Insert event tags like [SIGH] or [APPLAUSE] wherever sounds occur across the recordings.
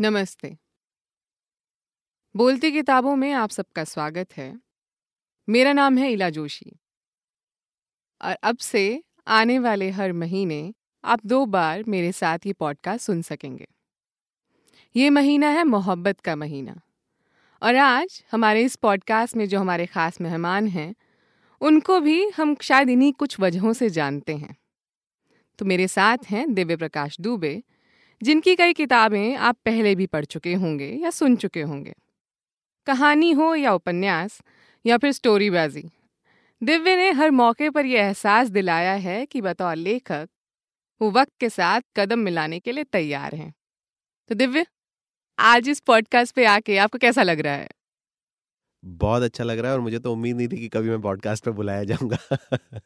नमस्ते। बोलती किताबों में आप सबका स्वागत है। मेरा नाम है इला जोशी। और अब से आने वाले हर महीने आप दो बार मेरे साथ ये पॉडकास्ट सुन सकेंगे। ये महीना है मोहब्बत का महीना। और आज हमारे इस पॉडकास्ट में जो हमारे ख़ास मेहमान हैं, उनको भी हम शायद इन्हीं कुछ वजहों से जानते हैं। तो मेरे साथ हैं दिव्य प्रकाश दुबे जिनकी कई किताबें आप पहले भी पढ़ चुके होंगे या सुन चुके होंगे। कहानी हो या उपन्यास या फिर स्टोरीबाजी दिव्य ने हर मौके पर यह एहसास दिलाया है कि बतौर लेखक वो वक्त के साथ कदम मिलाने के लिए तैयार हैं। तो दिव्य आज इस पॉडकास्ट पे आके आपको कैसा लग रहा है? बहुत अच्छा लग रहा है और मुझे तो उम्मीद नहीं थी कि कभी मैं पॉडकास्ट पे बुलाया जाऊँगा। [LAUGHS]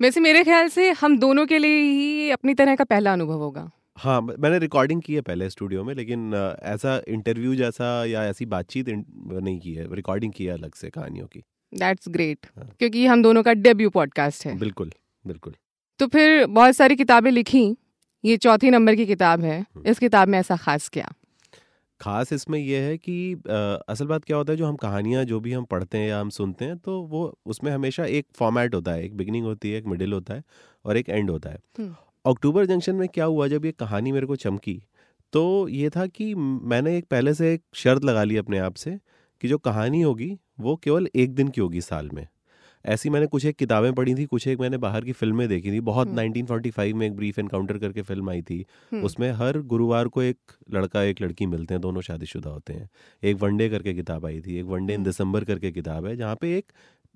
वैसे मेरे ख्याल से हम दोनों के लिए ही अपनी तरह का पहला अनुभव होगा। हाँ मैंने रिकॉर्डिंग की है पहले स्टूडियो में लेकिन ऐसा इंटरव्यू जैसा या ऐसी बातचीत नहीं की है रिकॉर्डिंग की है अलग से कहानियों की दैट्स ग्रेट हाँ. क्योंकि हम दोनों का डेब्यू पॉडकास्ट है बिल्कुल बिल्कुल तो फिर बहुत सारी किताबें लिखी ये चौथी नंबर की किताब है हम्म। इस किताब में ऐसा खास क्या खास इसमें यह है कि आ, असल बात क्या होता है जो हम कहानियाँ जो भी हम पढ़ते हैं या हम सुनते हैं तो वो उसमें हमेशा एक फॉर्मेट होता है एक बिगनिंग होती है एक मिडिल होता है और एक एंड होता है हम्म। अक्टूबर जंक्शन में क्या हुआ जब ये कहानी मेरे को चमकी तो ये था कि मैंने एक पहले से एक शर्त लगा ली अपने आप से कि जो कहानी होगी वो केवल एक दिन की होगी साल में ऐसी मैंने कुछ एक किताबें पढ़ी थी कुछ एक मैंने बाहर की फ़िल्में देखी थी बहुत 1945 हम्म। में एक ब्रीफ एनकाउंटर करके फ़िल्म आई थी। उसमें हर गुरुवार को एक लड़का एक लड़की मिलते हैं दोनों शादीशुदा होते हैं एक वनडे करके किताब आई थी एक वनडे इन। दिसंबर करके किताब है जहाँ पे एक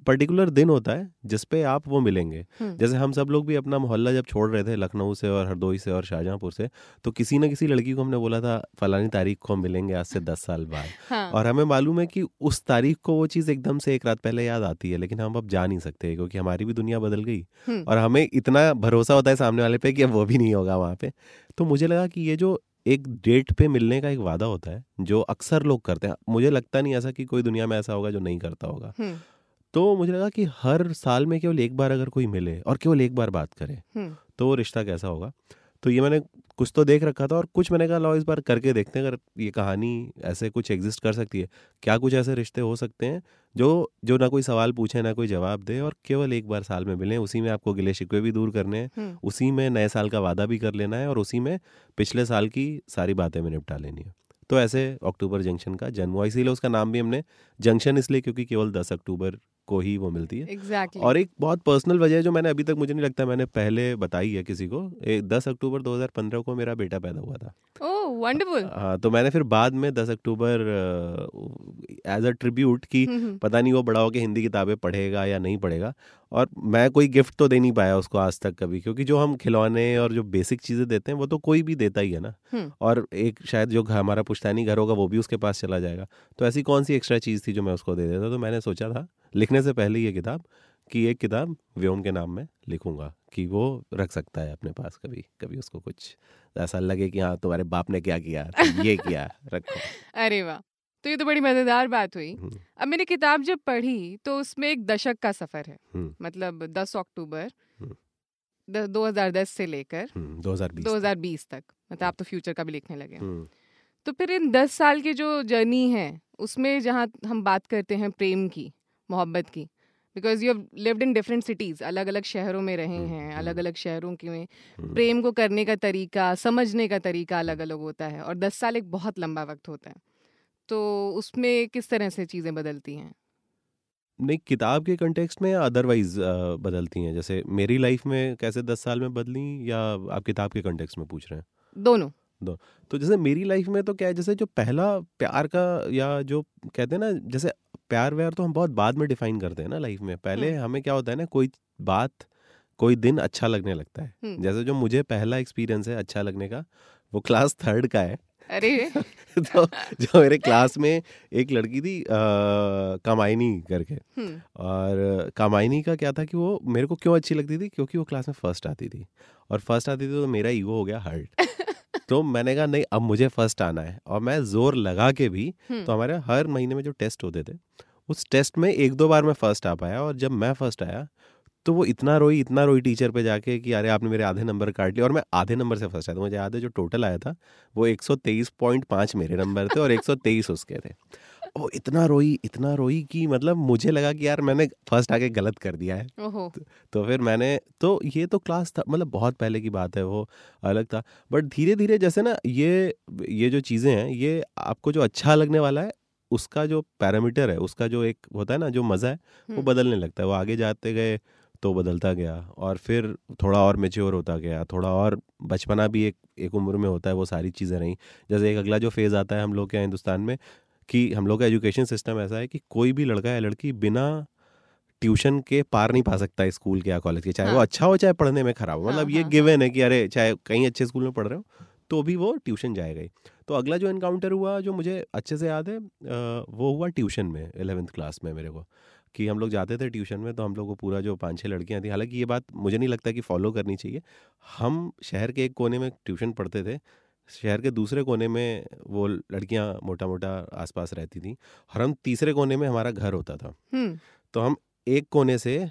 पर्टिकुलर दिन होता है जिसपे आप वो मिलेंगे हम्म। जैसे हम सब लोग भी अपना मोहल्ला जब छोड़ रहे थे लखनऊ से और हरदोई से और शाहजहांपुर से तो किसी न किसी लड़की को हमने बोला था फलानी तारीख को हम मिलेंगे आज से दस साल बाद हाँ। और हमें मालूम है कि उस तारीख को वो चीज़ एकदम से एक रात पहले याद आती है लेकिन हम अब जा नहीं सकते क्योंकि हमारी भी दुनिया बदल गई हम्म। और हमें इतना भरोसा होता है सामने वाले पे कि अब वो भी नहीं होगा वहाँ पे तो मुझे लगा कि ये जो एक डेट पे मिलने का एक वादा होता है जो अक्सर लोग करते हैं मुझे लगता नहीं ऐसा कि कोई दुनिया में ऐसा होगा जो नहीं करता होगा हम्म। तो मुझे लगा कि हर साल में केवल एक बार अगर कोई मिले और केवल एक बार बात करे तो वो रिश्ता कैसा होगा? तो ये मैंने कुछ तो देख रखा था और कुछ मैंने कहा लो इस बार करके देखते हैं अगर ये कहानी ऐसे कुछ एग्जिस्ट कर सकती है। क्या कुछ ऐसे रिश्ते हो सकते हैं जो जो ना कोई सवाल पूछे ना कोई जवाब दे और केवल एक बार साल में मिले। उसी में आपको गिले शिकवे भी दूर करने हैं। उसी में नए साल का वादा भी कर लेना है और उसी में पिछले साल की सारी बातें में निपटा लेनी है। तो ऐसे अक्टूबर जंक्शन का जन्म हुआ। इसीलिए उसका नाम भी हमने जंक्शन इसलिए क्योंकि केवल दस अक्टूबर को ही वो मिलती है exactly. और एक बहुत पर्सनल वजह जो मैंने अभी तक मुझे नहीं लगता मैंने पहले बताई है किसी को दस अक्टूबर 2015 को मेरा बेटा पैदा हुआ था वंडरफुल oh, हाँ तो मैंने फिर बाद में दस अक्टूबर एज अ ट्रिब्यूट की हम्म, हम्म। पता नहीं वो बड़ा होकर हिंदी किताबें पढ़ेगा या नहीं पढ़ेगा और मैं कोई गिफ्ट तो दे नहीं पाया उसको आज तक कभी क्योंकि जो हम खिलौने और जो बेसिक चीज़ें देते हैं वो तो कोई भी देता ही है ना हम्म। और एक शायद जो हमारा पुश्तैनी घर होगा वो भी उसके पास चला जाएगा तो ऐसी कौन सी एक्स्ट्रा चीज़ थी जो मैं उसको दे देता तो मैंने सोचा था लिखने से पहले ये किताब कि एक किताब व्योम के नाम में लिखूँगा कि वो रख सकता है अपने पास कभी कभी उसको कुछ ऐसा लगे कि हाँ तुम्हारे बाप ने क्या किया तो ये किया [LAUGHS] रखो। अरे वाह! तो ये तो बड़ी मज़ेदार बात हुई। अब मैंने किताब जब पढ़ी तो उसमें एक दशक का सफ़र है। मतलब दस अक्टूबर हम्म। दो हज़ार दस से लेकर दो हज़ार दो हज़ार बीस तक मतलब आप तो फ्यूचर का भी लिखने लगे तो फिर इन दस साल की जो जर्नी है उसमें जहाँ हम बात करते हैं प्रेम की मोहब्बत की। Because you have lived in different cities अलग अलग शहरों में रहे हम्म, हैं अलग अलग हम्म। शहरों के में। हम्म। प्रेम को करने का तरीका समझने का तरीका अलग अलग होता है और दस साल एक बहुत लंबा वक्त होता है। तो उसमें किस तरह से चीज़ें बदलती हैं? नहीं किताब के कंटेक्स्ट में अदरवाइज़ बदलती हैं। जैसे मेरी लाइफ में कैसे दस साल में बदली या आप किताब के कंटेक्स्ट में पूछ रहे हैं? दोनों। दो तो जैसे मेरी लाइफ में तो क्या है जैसे जो पहला प्यार का या जो कहते हैं ना जैसे प्यार व्यार तो हम बहुत बाद में डिफाइन करते हैं ना लाइफ में। पहले। हमें क्या होता है ना कोई बात कोई दिन अच्छा लगने लगता है। जैसे जो मुझे पहला एक्सपीरियंस है अच्छा लगने का वो क्लास थर्ड का है। अरे! [LAUGHS] तो जो मेरे क्लास में एक लड़की थी कामायनी करके। और कामायनी का क्या था कि वो मेरे को क्यों अच्छी लगती थी? क्योंकि वो क्लास में फ़र्स्ट आती थी। और फ़र्स्ट आती थी तो मेरा ईगो हो गया हर्ट [LAUGHS] तो मैंने कहा नहीं अब मुझे फ़र्स्ट आना है। और मैं ज़ोर लगा के भी हम्म। तो हमारे हर महीने में जो टेस्ट होते थे उस टेस्ट में एक दो बार मैं फ़र्स्ट आ पाया और जब मैं फ़र्स्ट आया तो वो इतना रोई इतना रोई टीचर पे जाके कि अरे आपने मेरे आधे नंबर काट लिए। और मैं आधे नंबर से फ़र्स्ट आया था। मुझे याद है जो टोटल आया था वो 123.5 मेरे नंबर थे और 123 उसके थे। वो इतना रोई इतना रोई कि मतलब मुझे लगा कि यार मैंने फ़र्स्ट आके गलत कर दिया है। तो, तो फिर मैंने तो ये तो क्लास था मतलब बहुत पहले की बात है वो अलग था। बट धीरे धीरे जैसे ना ये ये जो चीज़ें हैं ये आपको जो अच्छा लगने वाला है उसका जो पैरामीटर है उसका जो एक होता है ना जो मज़ा है वो बदलने लगता है। वो आगे जाते गए तो बदलता गया और फिर थोड़ा और मेच्योर होता गया थोड़ा और बचपना भी एक एक उम्र में होता है वो सारी चीज़ें रहीं। जैसे एक अगला जो फ़ेज़ आता है हम लोग के हिंदुस्तान में कि हम लोग का एजुकेशन सिस्टम ऐसा है कि कोई भी लड़का या लड़की बिना ट्यूशन के पार नहीं पा सकता स्कूल के या कॉलेज के चाहे हाँ. वो अच्छा हो चाहे पढ़ने में खराब हो हाँ, मतलब ये हाँ, गिवन हाँ. है कि अरे चाहे कहीं अच्छे स्कूल में पढ़ रहे हो तो भी वो ट्यूशन जाएगा ही तो अगला जो इनकाउंटर हुआ जो मुझे अच्छे से याद है वो हुआ ट्यूशन में एलेवेंथ क्लास में मेरे को कि हम लोग जाते थे ट्यूशन में तो हम लोग को पूरा जो पाँच छः लड़कियाँ थी हालाँकि ये बात मुझे नहीं लगता कि फॉलो करनी चाहिए हम शहर के एक कोने में ट्यूशन पढ़ते थे शहर के दूसरे कोने में वो लड़कियाँ मोटा मोटा आसपास रहती थी और हम तीसरे कोने में हमारा घर होता था। तो हम एक कोने से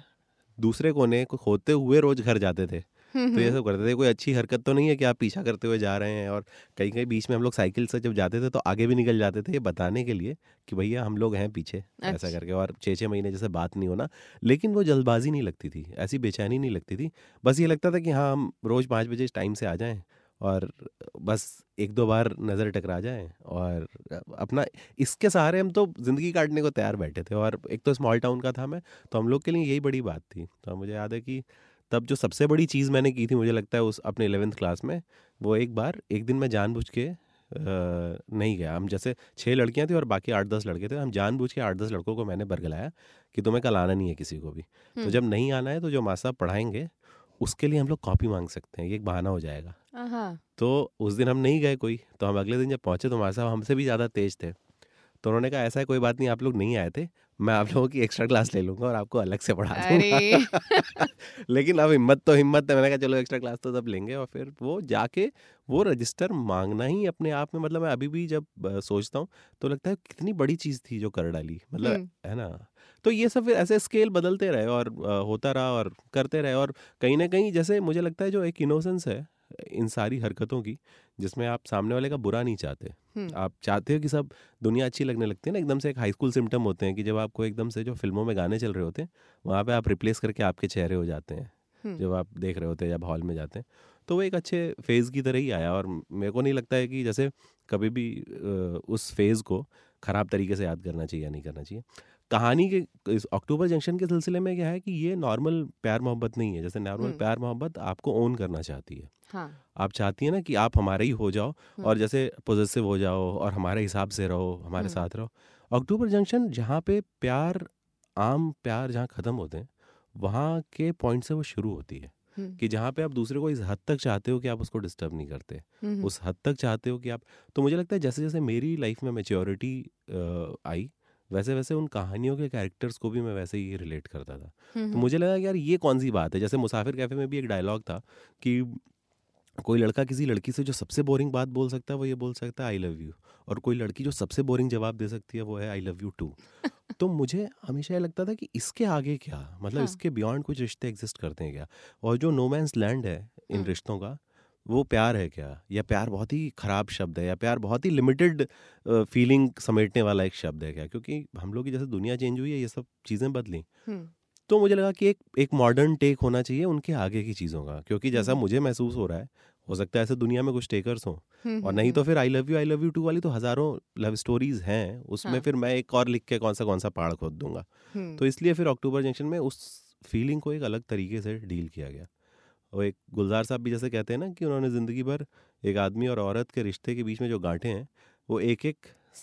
दूसरे कोने को खोदते हुए रोज घर जाते थे। तो ये सब करते थे कोई अच्छी हरकत तो नहीं है कि आप पीछा करते हुए जा रहे हैं और कहीं कहीं बीच में हम लोग साइकिल से जब जाते थे तो आगे भी निकल जाते थे ये बताने के लिए कि भैया हम लोग हैं पीछे अच्छा। ऐसा करके और छः छः महीने जैसे बात नहीं होना। लेकिन वो जल्दबाजी नहीं लगती थी ऐसी बेचैनी नहीं लगती थी। बस ये लगता था कि हाँ हम रोज़ पाँच बजे टाइम से आ जाएँ। और बस एक दो बार नज़र टकरा जाए और अपना इसके सहारे हम तो ज़िंदगी काटने को तैयार बैठे थे और एक तो स्मॉल टाउन का था मैं तो हम लोग के लिए यही बड़ी बात थी। तो मुझे याद है कि तब जो सबसे बड़ी चीज़ मैंने की थी मुझे लगता है उस अपने इलेवेंथ क्लास में वो एक बार एक दिन मैं जानबूझ के नहीं गया। हम जैसे छः लड़कियाँ थी और बाकी आठ दस लड़के थे हम जानबूझ के आठ दस लड़कों को मैंने बरगलाया कि तुम्हें कल आना नहीं है किसी को भी। तो जब नहीं आना है तो जो मासा पढ़ाएँगे उसके लिए हम लोग कॉपी मांग सकते हैं ये एक बहाना हो जाएगा। तो उस दिन हम नहीं गए कोई तो हम अगले दिन जब पहुँचे तो हमारे साहब हमसे भी ज़्यादा तेज थे। तो उन्होंने कहा ऐसा है कोई बात नहीं आप लोग नहीं आए थे मैं आप लोगों की एक्स्ट्रा क्लास ले लूँगा और आपको अलग से पढ़ा दूँगा। [LAUGHS] लेकिन अब हिम्मत तो हिम्मत है मैंने कहा चलो एक्स्ट्रा क्लास तो तब लेंगे। और फिर वो जाके वो रजिस्टर मांगना ही अपने आप में मतलब मैं अभी भी जब सोचता हूँ तो लगता है कितनी बड़ी चीज़ थी जो कर डाली मतलब है ना? तो ये सब फिर ऐसे स्केल बदलते रहे और होता रहा और करते रहे और कहीं ना कहीं जैसे मुझे लगता है जो एक इनोसेंस है इन सारी हरकतों की जिसमें आप सामने वाले का बुरा नहीं चाहते। आप चाहते हो कि सब दुनिया अच्छी लगने लगती है ना एकदम से एक हाई स्कूल सिम्टम होते हैं कि जब आपको एकदम से जो फ़िल्मों में गाने चल रहे होते हैं वहाँ पे आप रिप्लेस करके आपके चेहरे हो जाते हैं जब आप देख रहे होते हैं जब हॉल में जाते हैं। तो वो एक अच्छे फ़ेज़ की तरह ही आया और मेरे को नहीं लगता है कि जैसे कभी भी उस फ़ेज़ को ख़राब तरीके से याद करना चाहिए या नहीं करना चाहिए। कहानी के इस अक्टूबर जंक्शन के सिलसिले में क्या है कि ये नॉर्मल प्यार मोहब्बत नहीं है जैसे नॉर्मल प्यार मोहब्बत आपको ओन करना चाहती है। हाँ. आप चाहती है ना कि आप हमारे ही हो जाओ और जैसे पॉजिटिव हो जाओ और हमारे हिसाब से रहो हमारे साथ रहो। अक्टूबर जंक्शन जहाँ पे प्यार आम प्यार जहाँ ख़त्म होते हैं वहाँ के पॉइंट से वो शुरू होती है कि जहाँ पे आप दूसरे को इस हद तक चाहते हो कि आप उसको डिस्टर्ब नहीं करते। उस हद तक चाहते हो कि आप तो मुझे लगता है जैसे जैसे मेरी लाइफ में मेच्योरिटी आई वैसे वैसे उन कहानियों के कैरेक्टर्स को भी मैं वैसे ही रिलेट करता था। तो मुझे लगा कि यार ये कौन सी बात है? जैसे मुसाफिर कैफ़े में भी एक डायलॉग था कि कोई लड़का किसी लड़की से जो सबसे बोरिंग बात बोल सकता है वो ये बोल सकता है आई लव यू और कोई लड़की जो सबसे बोरिंग जवाब दे सकती है वो है आई लव यू टू तो मुझे हमेशा ये लगता था कि इसके आगे क्या? मतलब हाँ. इसके बियॉन्ड कुछ रिश्ते एग्जिस्ट करते हैं क्या? और जो नो मैंस लैंड है इन हाँ. रिश्तों का वो प्यार है क्या? या प्यार बहुत ही ख़राब शब्द है या प्यार बहुत ही लिमिटेड फीलिंग समेटने वाला एक शब्द है क्या? क्योंकि हम लोग की जैसे दुनिया चेंज हुई है ये सब चीज़ें बदली। तो मुझे लगा कि एक एक मॉडर्न टेक होना चाहिए उनके आगे की चीज़ों का क्योंकि जैसा मुझे महसूस हो रहा है हो सकता है ऐसे दुनिया में कुछ टेकर्स हों। और नहीं तो फिर I love you I love you too वाली तो हज़ारों लव स्टोरीज हैं उसमें हाँ. फिर मैं एक और लिख के कौन सा कौन सा पहाड़ खोद दूँगा। तो इसलिए फिर अक्टूबर जंक्शन में उस फीलिंग को एक अलग तरीके से डील किया गया। और एक गुलजार साहब भी जैसे कहते हैं ना कि उन्होंने ज़िंदगी भर एक आदमी और औरत के रिश्ते के बीच में जो गांठें हैं वो एक एक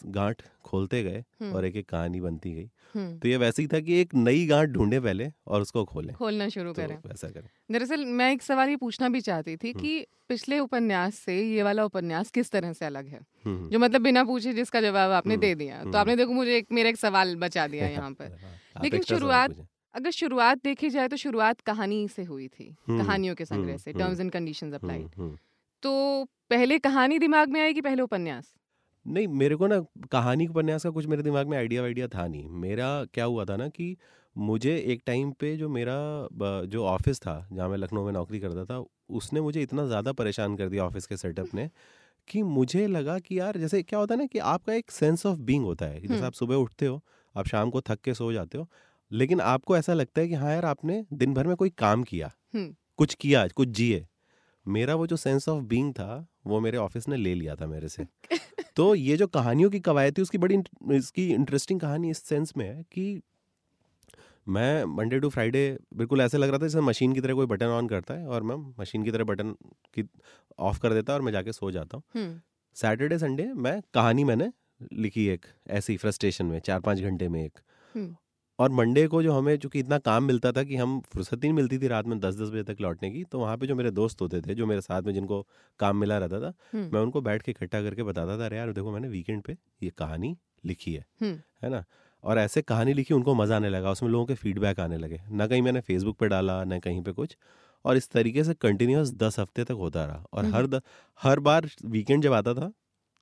गांठ खोलते गए और एक एक कहानी बनती गई। तो ये वैसे ही था कि एक नई गांठ ढूंढे पहले और उसको खोले। खोलना शुरू तो करें। वैसा करें। दरअसल मैं एक सवाल ये पूछना भी चाहती थी कि पिछले उपन्यास से ये वाला उपन्यास किस तरह से अलग है? जो मतलब बिना पूछे जिसका जवाब आपने दे दिया। तो आपने देखो मुझे एक मेरा एक सवाल बचा दिया यहाँ पर। [LAUGHS] लेकिन शुरुआत अगर शुरुआत देखी जाए तो शुरुआत कहानी से हुई थी कहानियों के संग्रह से टर्म्स एंड कंडीशंस अप्लाइड तो पहले कहानी दिमाग में आई कि पहले उपन्यास? नहीं मेरे को ना कहानी उपन्यास का कुछ मेरे दिमाग में आइडिया वाइडिया था नहीं। मेरा क्या हुआ था ना कि मुझे एक टाइम पे जो मेरा जो ऑफ़िस था जहाँ मैं लखनऊ में नौकरी करता था उसने मुझे इतना ज़्यादा परेशान कर दिया ऑफ़िस के सेटअप ने कि मुझे लगा कि यार जैसे क्या होता है ना कि आपका एक सेंस ऑफ़ बींग होता है जैसे आप सुबह उठते हो आप शाम को थक के सो जाते हो लेकिन आपको ऐसा लगता है कि हाँ यार आपने दिन भर में कोई काम किया। कुछ किया कुछ जिए। मेरा वो जो सेंस ऑफ़ बीइंग था वो मेरे ऑफ़िस ने ले लिया था मेरे से। [LAUGHS] तो ये जो कहानियों की कवायद थी उसकी बड़ी इसकी इंटरेस्टिंग कहानी इस सेंस में है कि मैं मंडे टू फ्राइडे बिल्कुल ऐसे लग रहा था जैसे मशीन की तरह कोई बटन ऑन करता है और मैं मशीन की तरह बटन की ऑफ़ कर देता और मैं जाके सो जाता हूँ। सैटरडे संडे मैं कहानी मैंने लिखी एक ऐसी फ्रस्ट्रेशन में चार पाँच घंटे में एक। और मंडे को जो हमें चूँकि इतना काम मिलता था कि हम फुर्सत ही नहीं मिलती थी रात में दस दस बजे तक लौटने की तो वहाँ पे जो मेरे दोस्त होते थे जो मेरे साथ में जिनको काम मिला रहता था मैं उनको बैठ के इकट्ठा करके बताता था अरे यार देखो मैंने वीकेंड पे ये कहानी लिखी है। है। ना? और ऐसे कहानी लिखी उनको मज़ा आने लगा उसमें लोगों के फीडबैक आने लगे। ना कहीं मैंने फेसबुक पे डाला ना कहीं पे कुछ। और इस तरीके से कंटिन्यूस दस हफ़्ते तक होता रहा। और हर हर बार वीकेंड जब आता था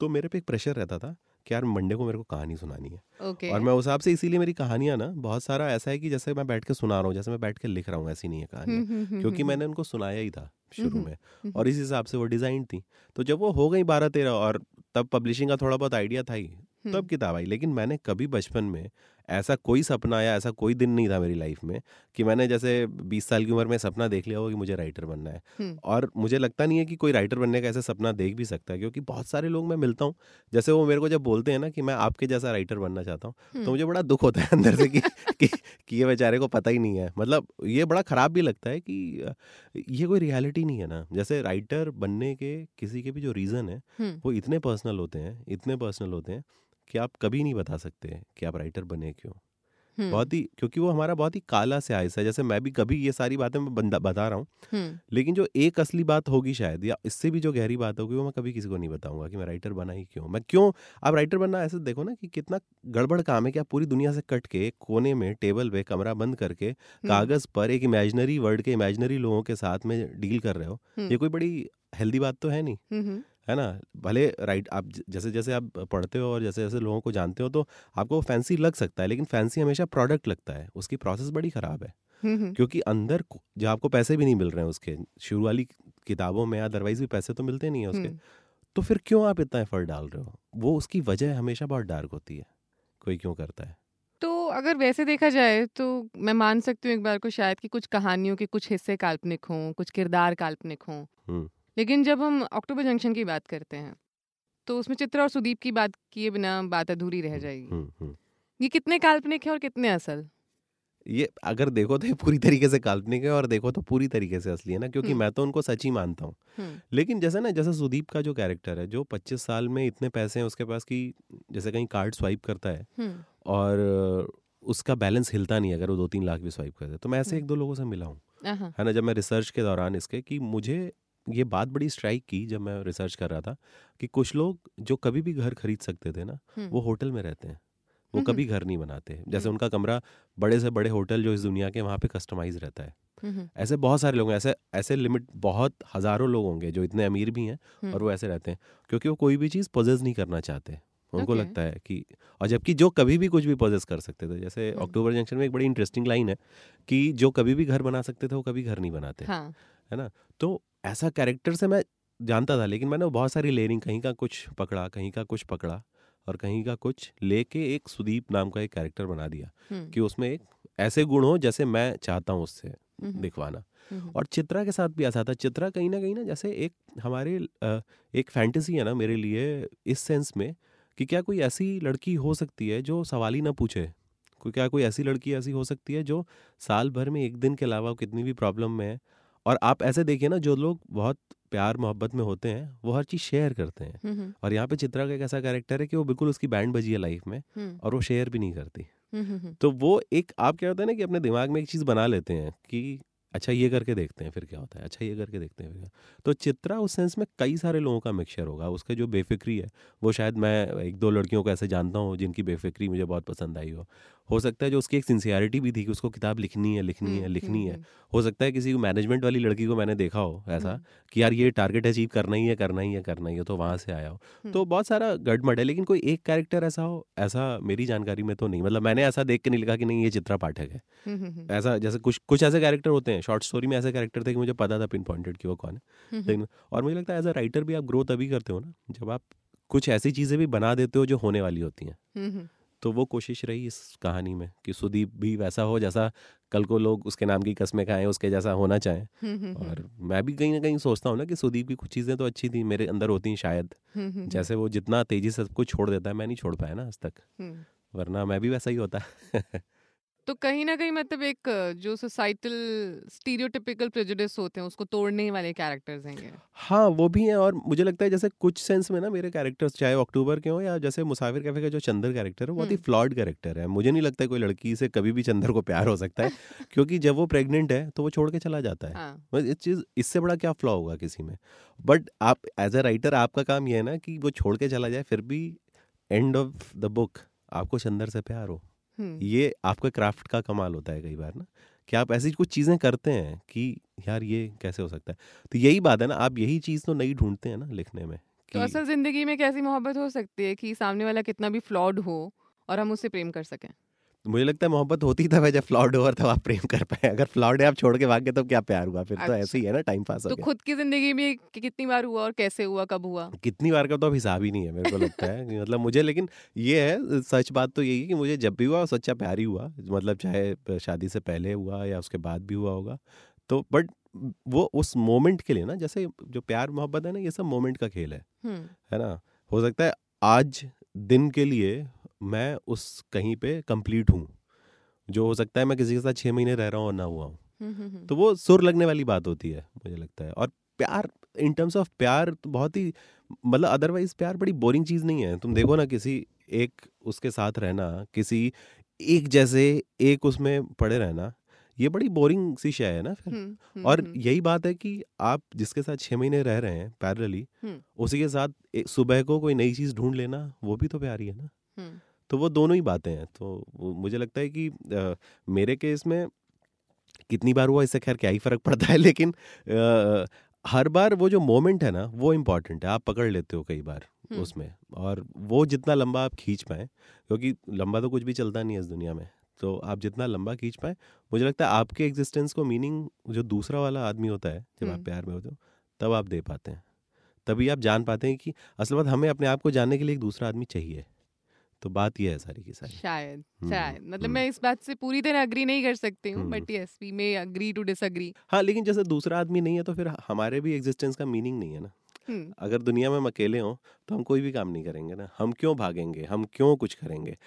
तो मेरे पे एक प्रेशर रहता था कि यार मंडे को मेरे को कहानी सुनानी है। okay. और मैं उस हिसाब से इसीलिए मेरी कहानियाँ ना बहुत सारा ऐसा है कि जैसे मैं बैठ के सुना रहा हूँ जैसे मैं बैठ के लिख रहा हूँ ऐसी नहीं है कहानी हम्म, हम्म, हम्म, क्योंकि मैंने उनको सुनाया ही था शुरू में। और इस हिसाब से वो डिज़ाइन थी। तो जब वो हो गई बारह तेरह और तब पब्लिशिंग का थोड़ा बहुत आइडिया था ही तब किताब आई। लेकिन मैंने कभी बचपन में ऐसा कोई सपना या ऐसा कोई दिन नहीं था मेरी लाइफ में कि मैंने जैसे 20 साल की उम्र में सपना देख लिया हो कि मुझे राइटर बनना है। और मुझे लगता नहीं है कि कोई राइटर बनने का ऐसा सपना देख भी सकता है क्योंकि बहुत सारे लोग मैं मिलता हूँ जैसे वो मेरे को जब बोलते हैं ना कि मैं आपके जैसा राइटर बनना चाहता हूँ तो मुझे बड़ा दुख होता है अंदर से कि, [LAUGHS] कि, कि ये बेचारे को पता ही नहीं है। मतलब ये बड़ा ख़राब भी लगता है कि ये कोई रियलिटी नहीं है ना। जैसे राइटर बनने के किसी के भी जो रीज़न है। वो इतने पर्सनल होते हैं इतने पर्सनल होते हैं कि आप कभी नहीं बता सकते कि आप राइटर बने क्यों। बहुत ही क्योंकि वो हमारा बहुत ही काला से आयस है जैसे मैं भी कभी ये सारी बातें मैं बता रहा हूँ लेकिन जो एक असली बात होगी शायद या इससे भी जो गहरी बात होगी वो मैं कभी किसी को नहीं बताऊँगा कि मैं राइटर बना ही क्यों। मैं क्यों आप राइटर बनना ऐसे देखो ना कि कितना गड़बड़ काम है कि आप पूरी दुनिया से कट के कोने में टेबल पे कमरा बंद करके कागज़ पर एक इमेजनरी वर्ड के इमेजनरी लोगों के साथ में डील कर रहे हो। ये कोई बड़ी हेल्दी बात तो है नहीं। है ना? भले राइट आप जैसे जैसे आप पढ़ते हो और जैसे जैसे लोगों को जानते हो तो आपको फैंसी लग सकता है लेकिन फैंसी हमेशा प्रोडक्ट लगता है। उसकी प्रोसेस बड़ी ख़राब है। क्योंकि अंदर जो आपको पैसे भी नहीं मिल रहे हैं उसके शुरू वाली किताबों में अदरवाइज़ भी पैसे तो मिलते नहीं है उसके तो फिर क्यों आप इतना एफर्ट डाल रहे हो? वो उसकी वजह हमेशा बहुत डार्क होती है। कोई क्यों करता है? तो अगर वैसे देखा जाए तो मैं मान सकती हूँ एक बार को शायद कि कुछ कहानियों के कुछ हिस्से काल्पनिक हों कुछ किरदार काल्पनिक हों। लेकिन जब हम अक्टूबर जंक्शन की बात करते हैं तो उसमें चित्रा और सुदीप की बात किए बिना बात अधूरी रह जाएगी। ये कितने काल्पनिक है और कितने असल? ये अगर देखो तो ये पूरी तरीके से काल्पनिक है और देखो तो पूरी तरीके से असली है ना क्योंकि मैं तो उनको सच ही मानता हूँ। लेकिन जैसे ना जैसे सुदीप का जो कैरेक्टर है जो 25 साल में इतने पैसे हैं उसके पास कि जैसे कहीं कार्ड स्वाइप करता है और उसका बैलेंस हिलता नहीं अगर वो दो तीन लाख भी स्वाइप करते तो मैं ऐसे एक दो लोगों से मिला हूँ। है ना जब मैं रिसर्च के दौरान इसके कि मुझे ये बात बड़ी स्ट्राइक की जब मैं रिसर्च कर रहा था कि कुछ लोग जो कभी भी घर खरीद सकते थे ना वो होटल में रहते हैं। वो कभी घर नहीं बनाते जैसे उनका कमरा बड़े से बड़े होटल जो इस दुनिया के वहाँ पे कस्टमाइज रहता है। ऐसे बहुत सारे लोग ऐसे ऐसे लिमिट बहुत हज़ारों लोग होंगे जो इतने अमीर भी हैं और वो ऐसे रहते हैं क्योंकि वो कोई भी चीज़ पोजेस नहीं करना चाहते। उनको okay. लगता है कि और जबकि जो कभी भी कुछ भी पोजेस कर सकते थे जैसे अक्टूबर जंक्शन में एक बड़ी इंटरेस्टिंग लाइन है कि जो कभी भी घर बना सकते थे वो कभी घर नहीं बनाते। हाँ. है ना? तो ऐसा कैरेक्टर से मैं जानता था लेकिन मैंने बहुत सारी लेयरिंग कहीं का कुछ पकड़ा कहीं का कुछ पकड़ा और कहीं का कुछ लेके एक सुदीप नाम का एक कैरेक्टर बना दिया कि उसमें एक ऐसे गुण हो जैसे मैं चाहता हूँ उससे दिखवाना। और चित्रा के साथ भी ऐसा था। चित्रा कहीं ना कहीं ना जैसे एक हमारे एक फैंटेसी है ना मेरे लिए इस सेंस में कि क्या कोई ऐसी लड़की हो सकती है जो सवाल ही ना पूछे? कोई क्या कोई ऐसी लड़की ऐसी हो सकती है जो साल भर में एक दिन के अलावा कितनी भी प्रॉब्लम में है और आप ऐसे देखिए ना जो लोग बहुत प्यार मोहब्बत में होते हैं वो हर चीज़ शेयर करते हैं। और यहाँ पे चित्रा का एक ऐसा कैरेक्टर है कि वो बिल्कुल उसकी बैंड बजी है लाइफ में और वो शेयर भी नहीं करती। तो वो एक आप क्या होता है ना कि अपने दिमाग में एक चीज़ बना लेते हैं कि अच्छा ये करके देखते हैं फिर क्या होता है। अच्छा ये करके देखते हैं फिर क्या। तो चित्रा उस सेंस में कई सारे लोगों का मिक्सचर होगा। उसका जो बेफिक्री है वो शायद मैं एक दो लड़कियों को ऐसे जानता हूँ जिनकी बेफिक्री मुझे बहुत पसंद आई हो। हो सकता है जो उसकी एक सिंसियरिटी भी थी कि उसको किताब लिखनी है लिखनी है हम्म, लिखनी हम्म, है। हम्म, हो सकता है किसी मैनेजमेंट वाली लड़की को मैंने देखा हो ऐसा कि यार ये टारगेट अचीव करना ही है करना ही है करना ही है तो वहाँ से आया हो। तो बहुत सारा गड़मड़ है लेकिन कोई एक कैरेक्टर ऐसा हो ऐसा मेरी जानकारी में तो नहीं। मतलब मैंने ऐसा देख के नहीं लिखा कि नहीं ये चित्रा पाठक है। ऐसा जैसे कुछ कुछ ऐसे कैरेक्टर होते हैं शॉर्ट स्टोरी में ऐसे कैरेक्टर थे कि मुझे पता था पिन पॉइंटेड कि वो कौन है। लेकिन और मुझे लगता है एज अ राइटर भी आप ग्रो तभी करते हो ना जब आप कुछ ऐसी चीज़ें भी बना देते हो जो होने वाली होती हैं। तो वो कोशिश रही इस कहानी में कि सुदीप भी वैसा हो जैसा कल को लोग उसके नाम की कस्में खाएँ उसके जैसा होना चाहें। और मैं भी कहीं ना कहीं सोचता हूँ ना कि सुदीप की कुछ चीज़ें तो अच्छी थी मेरे अंदर होती हैं शायद। जैसे वो जितना तेज़ी से सब कुछ छोड़ देता है मैं नहीं छोड़ पाया ना आज तक। हम्म। वरना मैं भी वैसा ही होता। [LAUGHS] तो कहीं ना कहीं मतलब एक जो सोसाइटल स्टीरियोटिपिकल प्रेजुडिस होते हैं उसको तोड़ने वाले कैरेक्टर्स हैं हाँ वो भी हैं और मुझे लगता है जैसे कुछ सेंस में ना मेरे कैरेक्टर्स चाहे अक्टूबर के हों या जैसे मुसाफिर कैफ़े का जो चंदर कैरेक्टर है बहुत ही हम्म। फ्लॉड कैरेक्टर है। मुझे नहीं लगता कोई लड़की से कभी भी चंदर को प्यार हो सकता है [LAUGHS] क्योंकि जब वो प्रेगनेंट है तो वो छोड़ के चला जाता है। हाँ। इस चीज़ इससे बड़ा क्या फ्लॉ होगा किसी में? बट आप एज अ राइटर आपका काम यह है ना कि वो छोड़ के चला जाए फिर भी एंड ऑफ़ द बुक आपको चंदर से प्यार हो। हम्म, ये आपका क्राफ्ट का कमाल होता है कई बार ना कि आप ऐसी कुछ चीज़ें करते हैं कि यार ये कैसे हो सकता है। तो यही बात है ना आप यही चीज़ तो नहीं ढूंढते हैं ना लिखने में तो असल ज़िंदगी में कैसी मोहब्बत हो सकती है कि सामने वाला कितना भी फ्लॉड हो और हम उससे प्रेम कर सकें? मुझे लगता है मोहब्बत होती तब है जब फ्लॉड हो और तब आप प्रेम कर पाए। अगर फ्लॉड है आप छोड़ के भाग गए तो क्या प्यार हुआ? फिर अच्छा। तो अच्छा। ऐसे ही है ना टाइम पास तो खुद की ज़िंदगी में कितनी बार हुआ और कैसे हुआ कब हुआ? कितनी बार का तो अब हिसाब ही नहीं है मेरे को लगता है। मतलब मुझे लेकिन ये है सच बात तो यही है कि मुझे जब भी हुआ सच्चा प्यार ही हुआ। मतलब चाहे शादी से पहले हुआ या उसके बाद भी हुआ होगा। तो बट वो उस मोमेंट के लिए ना जैसे जो प्यार मोहब्बत है ना ये सब मोमेंट का खेल है। हम्म, है ना? हो सकता है आज दिन के लिए मैं उस कहीं पे कंप्लीट हूँ। जो हो सकता है मैं किसी के साथ छः महीने रह रहा हूँ और ना हुआ हूँ। हम्म, हम्म, हम्म, तो वो सुर लगने वाली बात होती है मुझे लगता है। और प्यार इन टर्म्स ऑफ़ प्यार तो बहुत ही मतलब अदरवाइज़ प्यार बड़ी बोरिंग चीज़ नहीं है। तुम देखो ना किसी एक उसके साथ रहना किसी एक जैसे एक उसमें पड़े रहना ये बड़ी बोरिंग सी शय है ना फिर। हम्म, हम्म, और हम्म, यही बात है कि आप जिसके साथ छः महीने रह रहे हैं हम्म, उसी के साथ सुबह को कोई नई चीज़ ढूंढ लेना वो भी तो प्यारी है ना। तो वो दोनों ही बातें हैं। तो मुझे लगता है कि अ, मेरे केस में कितनी बार हुआ इससे खैर क्या ही फ़र्क पड़ता है लेकिन अ, हर बार वो जो मोमेंट है ना वो इंपॉर्टेंट है आप पकड़ लेते हो कई बार उसमें। और वो जितना लंबा आप खींच पाए क्योंकि लंबा तो कुछ भी चलता नहीं है इस दुनिया में तो आप जितना लंबा खींच पाए मुझे लगता है आपके एग्जिस्टेंस को मीनिंग जो दूसरा वाला आदमी होता है जब आप। प्यार में होते हो तब आप दे पाते हैं। तभी आप जान पाते हैं कि असल बात हमें अपने आप को जानने के लिए एक दूसरा आदमी चाहिए। तो बात यह है सारी की सारी। शायद हम्म, शायद। मतलब हम्म। मैं इस बात से पूरी तरह अग्री नहीं कर सकती हूँ हम्म। But yes we may agree to disagree हाँ लेकिन जैसे दूसरा आदमी नहीं है तो फिर हमारे भी एग्जिस्टेंस का मीनिंग नहीं है ना। अगर दुनिया में हम अकेले हों तो हम कोई भी काम नहीं करेंगे ना। हम क्यों भागेंगे? हम क्यों कुछ करेंगे?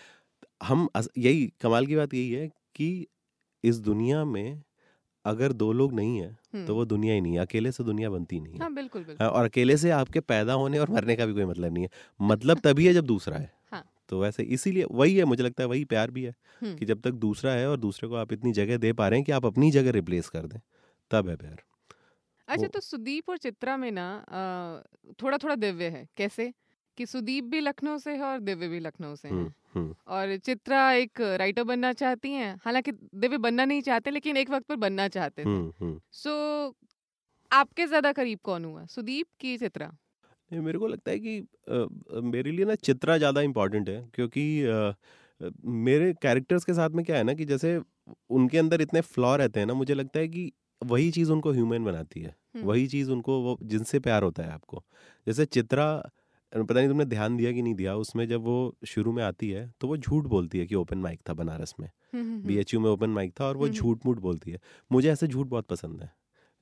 हम यही कमाल की बात यही है कि इस दुनिया में अगर दो लोग नहीं है तो वो दुनिया ही नहीं है। अकेले से दुनिया बनती नहीं है। हाँ बिल्कुल बिल्कुल। हाँ, और अकेले से आपके पैदा होने और मरने का भी कोई मतलब नहीं है। मतलब तभी है जब दूसरा है। हाँ। तो वैसे इसीलिए वही है मुझे लगता है वही प्यार भी है। कि जब तक दूसरा है और दूसरे को आप इतनी जगह दे पा रहे हैं कि आप अपनी जगह रिप्लेस कर दें तब है प्यार। अच्छा तो सुदीप और चित्रा में ना थोड़ा थोड़ा दिव्य है कैसे? कि सुदीप भी लखनऊ से है और दिव्य भी लखनऊ से है। और चित्रा एक राइटर बनना चाहती हैं हालाँकि दिव्य बनना नहीं चाहते लेकिन एक वक्त पर बनना चाहते थे। सो आपके ज़्यादा करीब कौन हुआ सुदीप की चित्रा? नहीं, मेरे को लगता है कि अ, मेरे लिए ना चित्रा ज़्यादा इम्पोर्टेंट है क्योंकि अ, मेरे कैरेक्टर्स के साथ में क्या है ना कि जैसे उनके अंदर इतने फ्लॉ रहते हैं ना मुझे लगता है कि वही चीज़ उनको ह्यूमन बनाती है। वही चीज़ उनको वो जिनसे प्यार होता है आपको। जैसे चित्रा पता नहीं तुमने ध्यान दिया कि नहीं दिया उसमें जब वो शुरू में आती है तो वो झूठ बोलती है कि ओपन माइक था बनारस में बी एच यू में ओपन माइक था और वो झूठ मूठ बोलती है। मुझे ऐसे झूठ बहुत पसंद है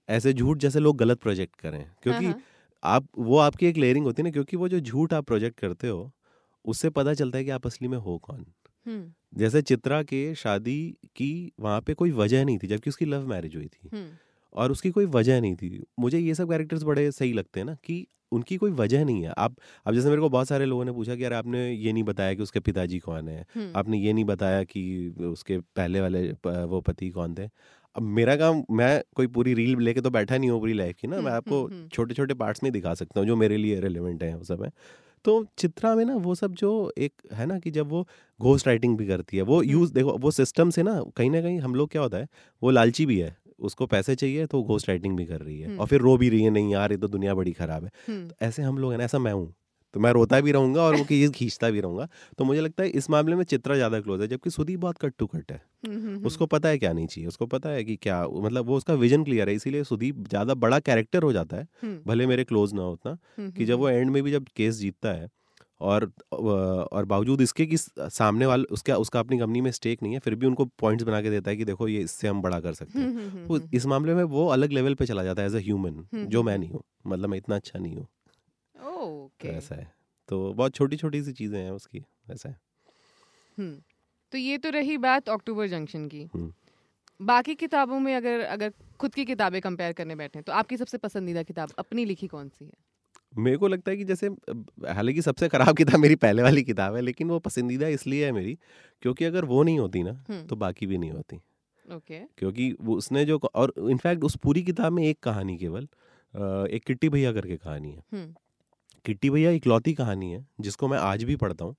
ऐसे झूठ जैसे लोग गलत प्रोजेक्ट करें हाँ, क्योंकि हाँ, आप वो आपकी एक लेयरिंग होती है ना क्योंकि वो जो झूठ आप प्रोजेक्ट करते हो उससे पता चलता है कि आप असली में हो कौन। जैसे चित्रा के शादी की वहाँ पे कोई वजह नहीं थी जबकि उसकी लव मैरिज हुई थी। और उसकी कोई वजह नहीं थी। मुझे ये सब कैरेक्टर्स बड़े सही लगते हैं ना कि उनकी कोई वजह नहीं है। आप अब जैसे मेरे को बहुत सारे लोगों ने पूछा कि यार आपने ये नहीं बताया कि उसके पिताजी कौन है? आपने ये नहीं बताया कि उसके पहले वाले वो पति कौन थे? अब मेरा काम मैं कोई पूरी रील लेके तो बैठा नहीं हूँ पूरी लाइफ की ना मैं हम्म, आपको हम्म, हम्म। छोटे छोटे पार्ट्स में दिखा सकता हूँ जो मेरे लिए रेलिवेंट है वो सब है तो चित्रा में ना वो सब जो एक है ना कि जब वो घोस्ट राइटिंग भी करती है वो। यूज़ देखो वो सिस्टम से ना कहीं ना कहीं हम लोग क्या होता है वो लालची भी है उसको पैसे चाहिए तो घोस्ट राइटिंग भी कर रही है। और फिर रो भी रही है नहीं यार ये तो दुनिया बड़ी खराब है तो ऐसे हम लोग हैं ना ऐसा मैं हूँ तो मैं रोता भी रहूँगा और वो [LAUGHS] चीज़ खींचता भी रहूँगा। तो मुझे लगता है इस मामले में चित्रा ज़्यादा क्लोज है जबकि सुदीप बहुत कट टू कट है। हम्म, हम्म, उसको पता है क्या नहीं चाहिए उसको पता है कि क्या मतलब वो उसका विजन क्लियर है इसीलिए सुदीप ज़्यादा बड़ा कैरेक्टर हो जाता है हम्म, भले मेरे क्लोज ना हो उतना हम्म, कि जब वो एंड में भी जब केस जीतता है और और बावजूद इसके कि सामने वाले उसका उसका अपनी कंपनी में स्टेक नहीं है फिर भी उनको पॉइंट्स बना के देता है कि देखो ये इससे हम बड़ा कर सकते हैं। हम्म, हम्म, हम्म, इस मामले में वो अलग लेवल पे चला जाता है एज अ ह्यूमन हम्म, जो हम्म, मैं हम्म। नहीं हूँ मतलब मैं इतना अच्छा नहीं हूँ। तो ओके ऐसा है। तो बहुत छोटी छोटी सी चीज़ें हैं उसकी ऐसा है। तो ये तो रही बात अक्टूबर जंक्शन की। बाकी किताबों में अगर अगर खुद की किताबें कंपेयर करने बैठे तो आपकी सबसे पसंदीदा किताब अपनी लिखी कौन सी है? मेरे को लगता है कि जैसे हालाँकि सबसे खराब किताब मेरी पहले वाली किताब है लेकिन वो पसंदीदा इसलिए है मेरी क्योंकि अगर वो नहीं होती ना तो बाकी भी नहीं होती। ओके क्योंकि वो उसने जो और इनफैक्ट उस पूरी किताब में एक कहानी केवल एक किट्टी भैया करके कहानी है। किट्टी भैया इकलौती कहानी है जिसको मैं आज भी पढ़ता हूँ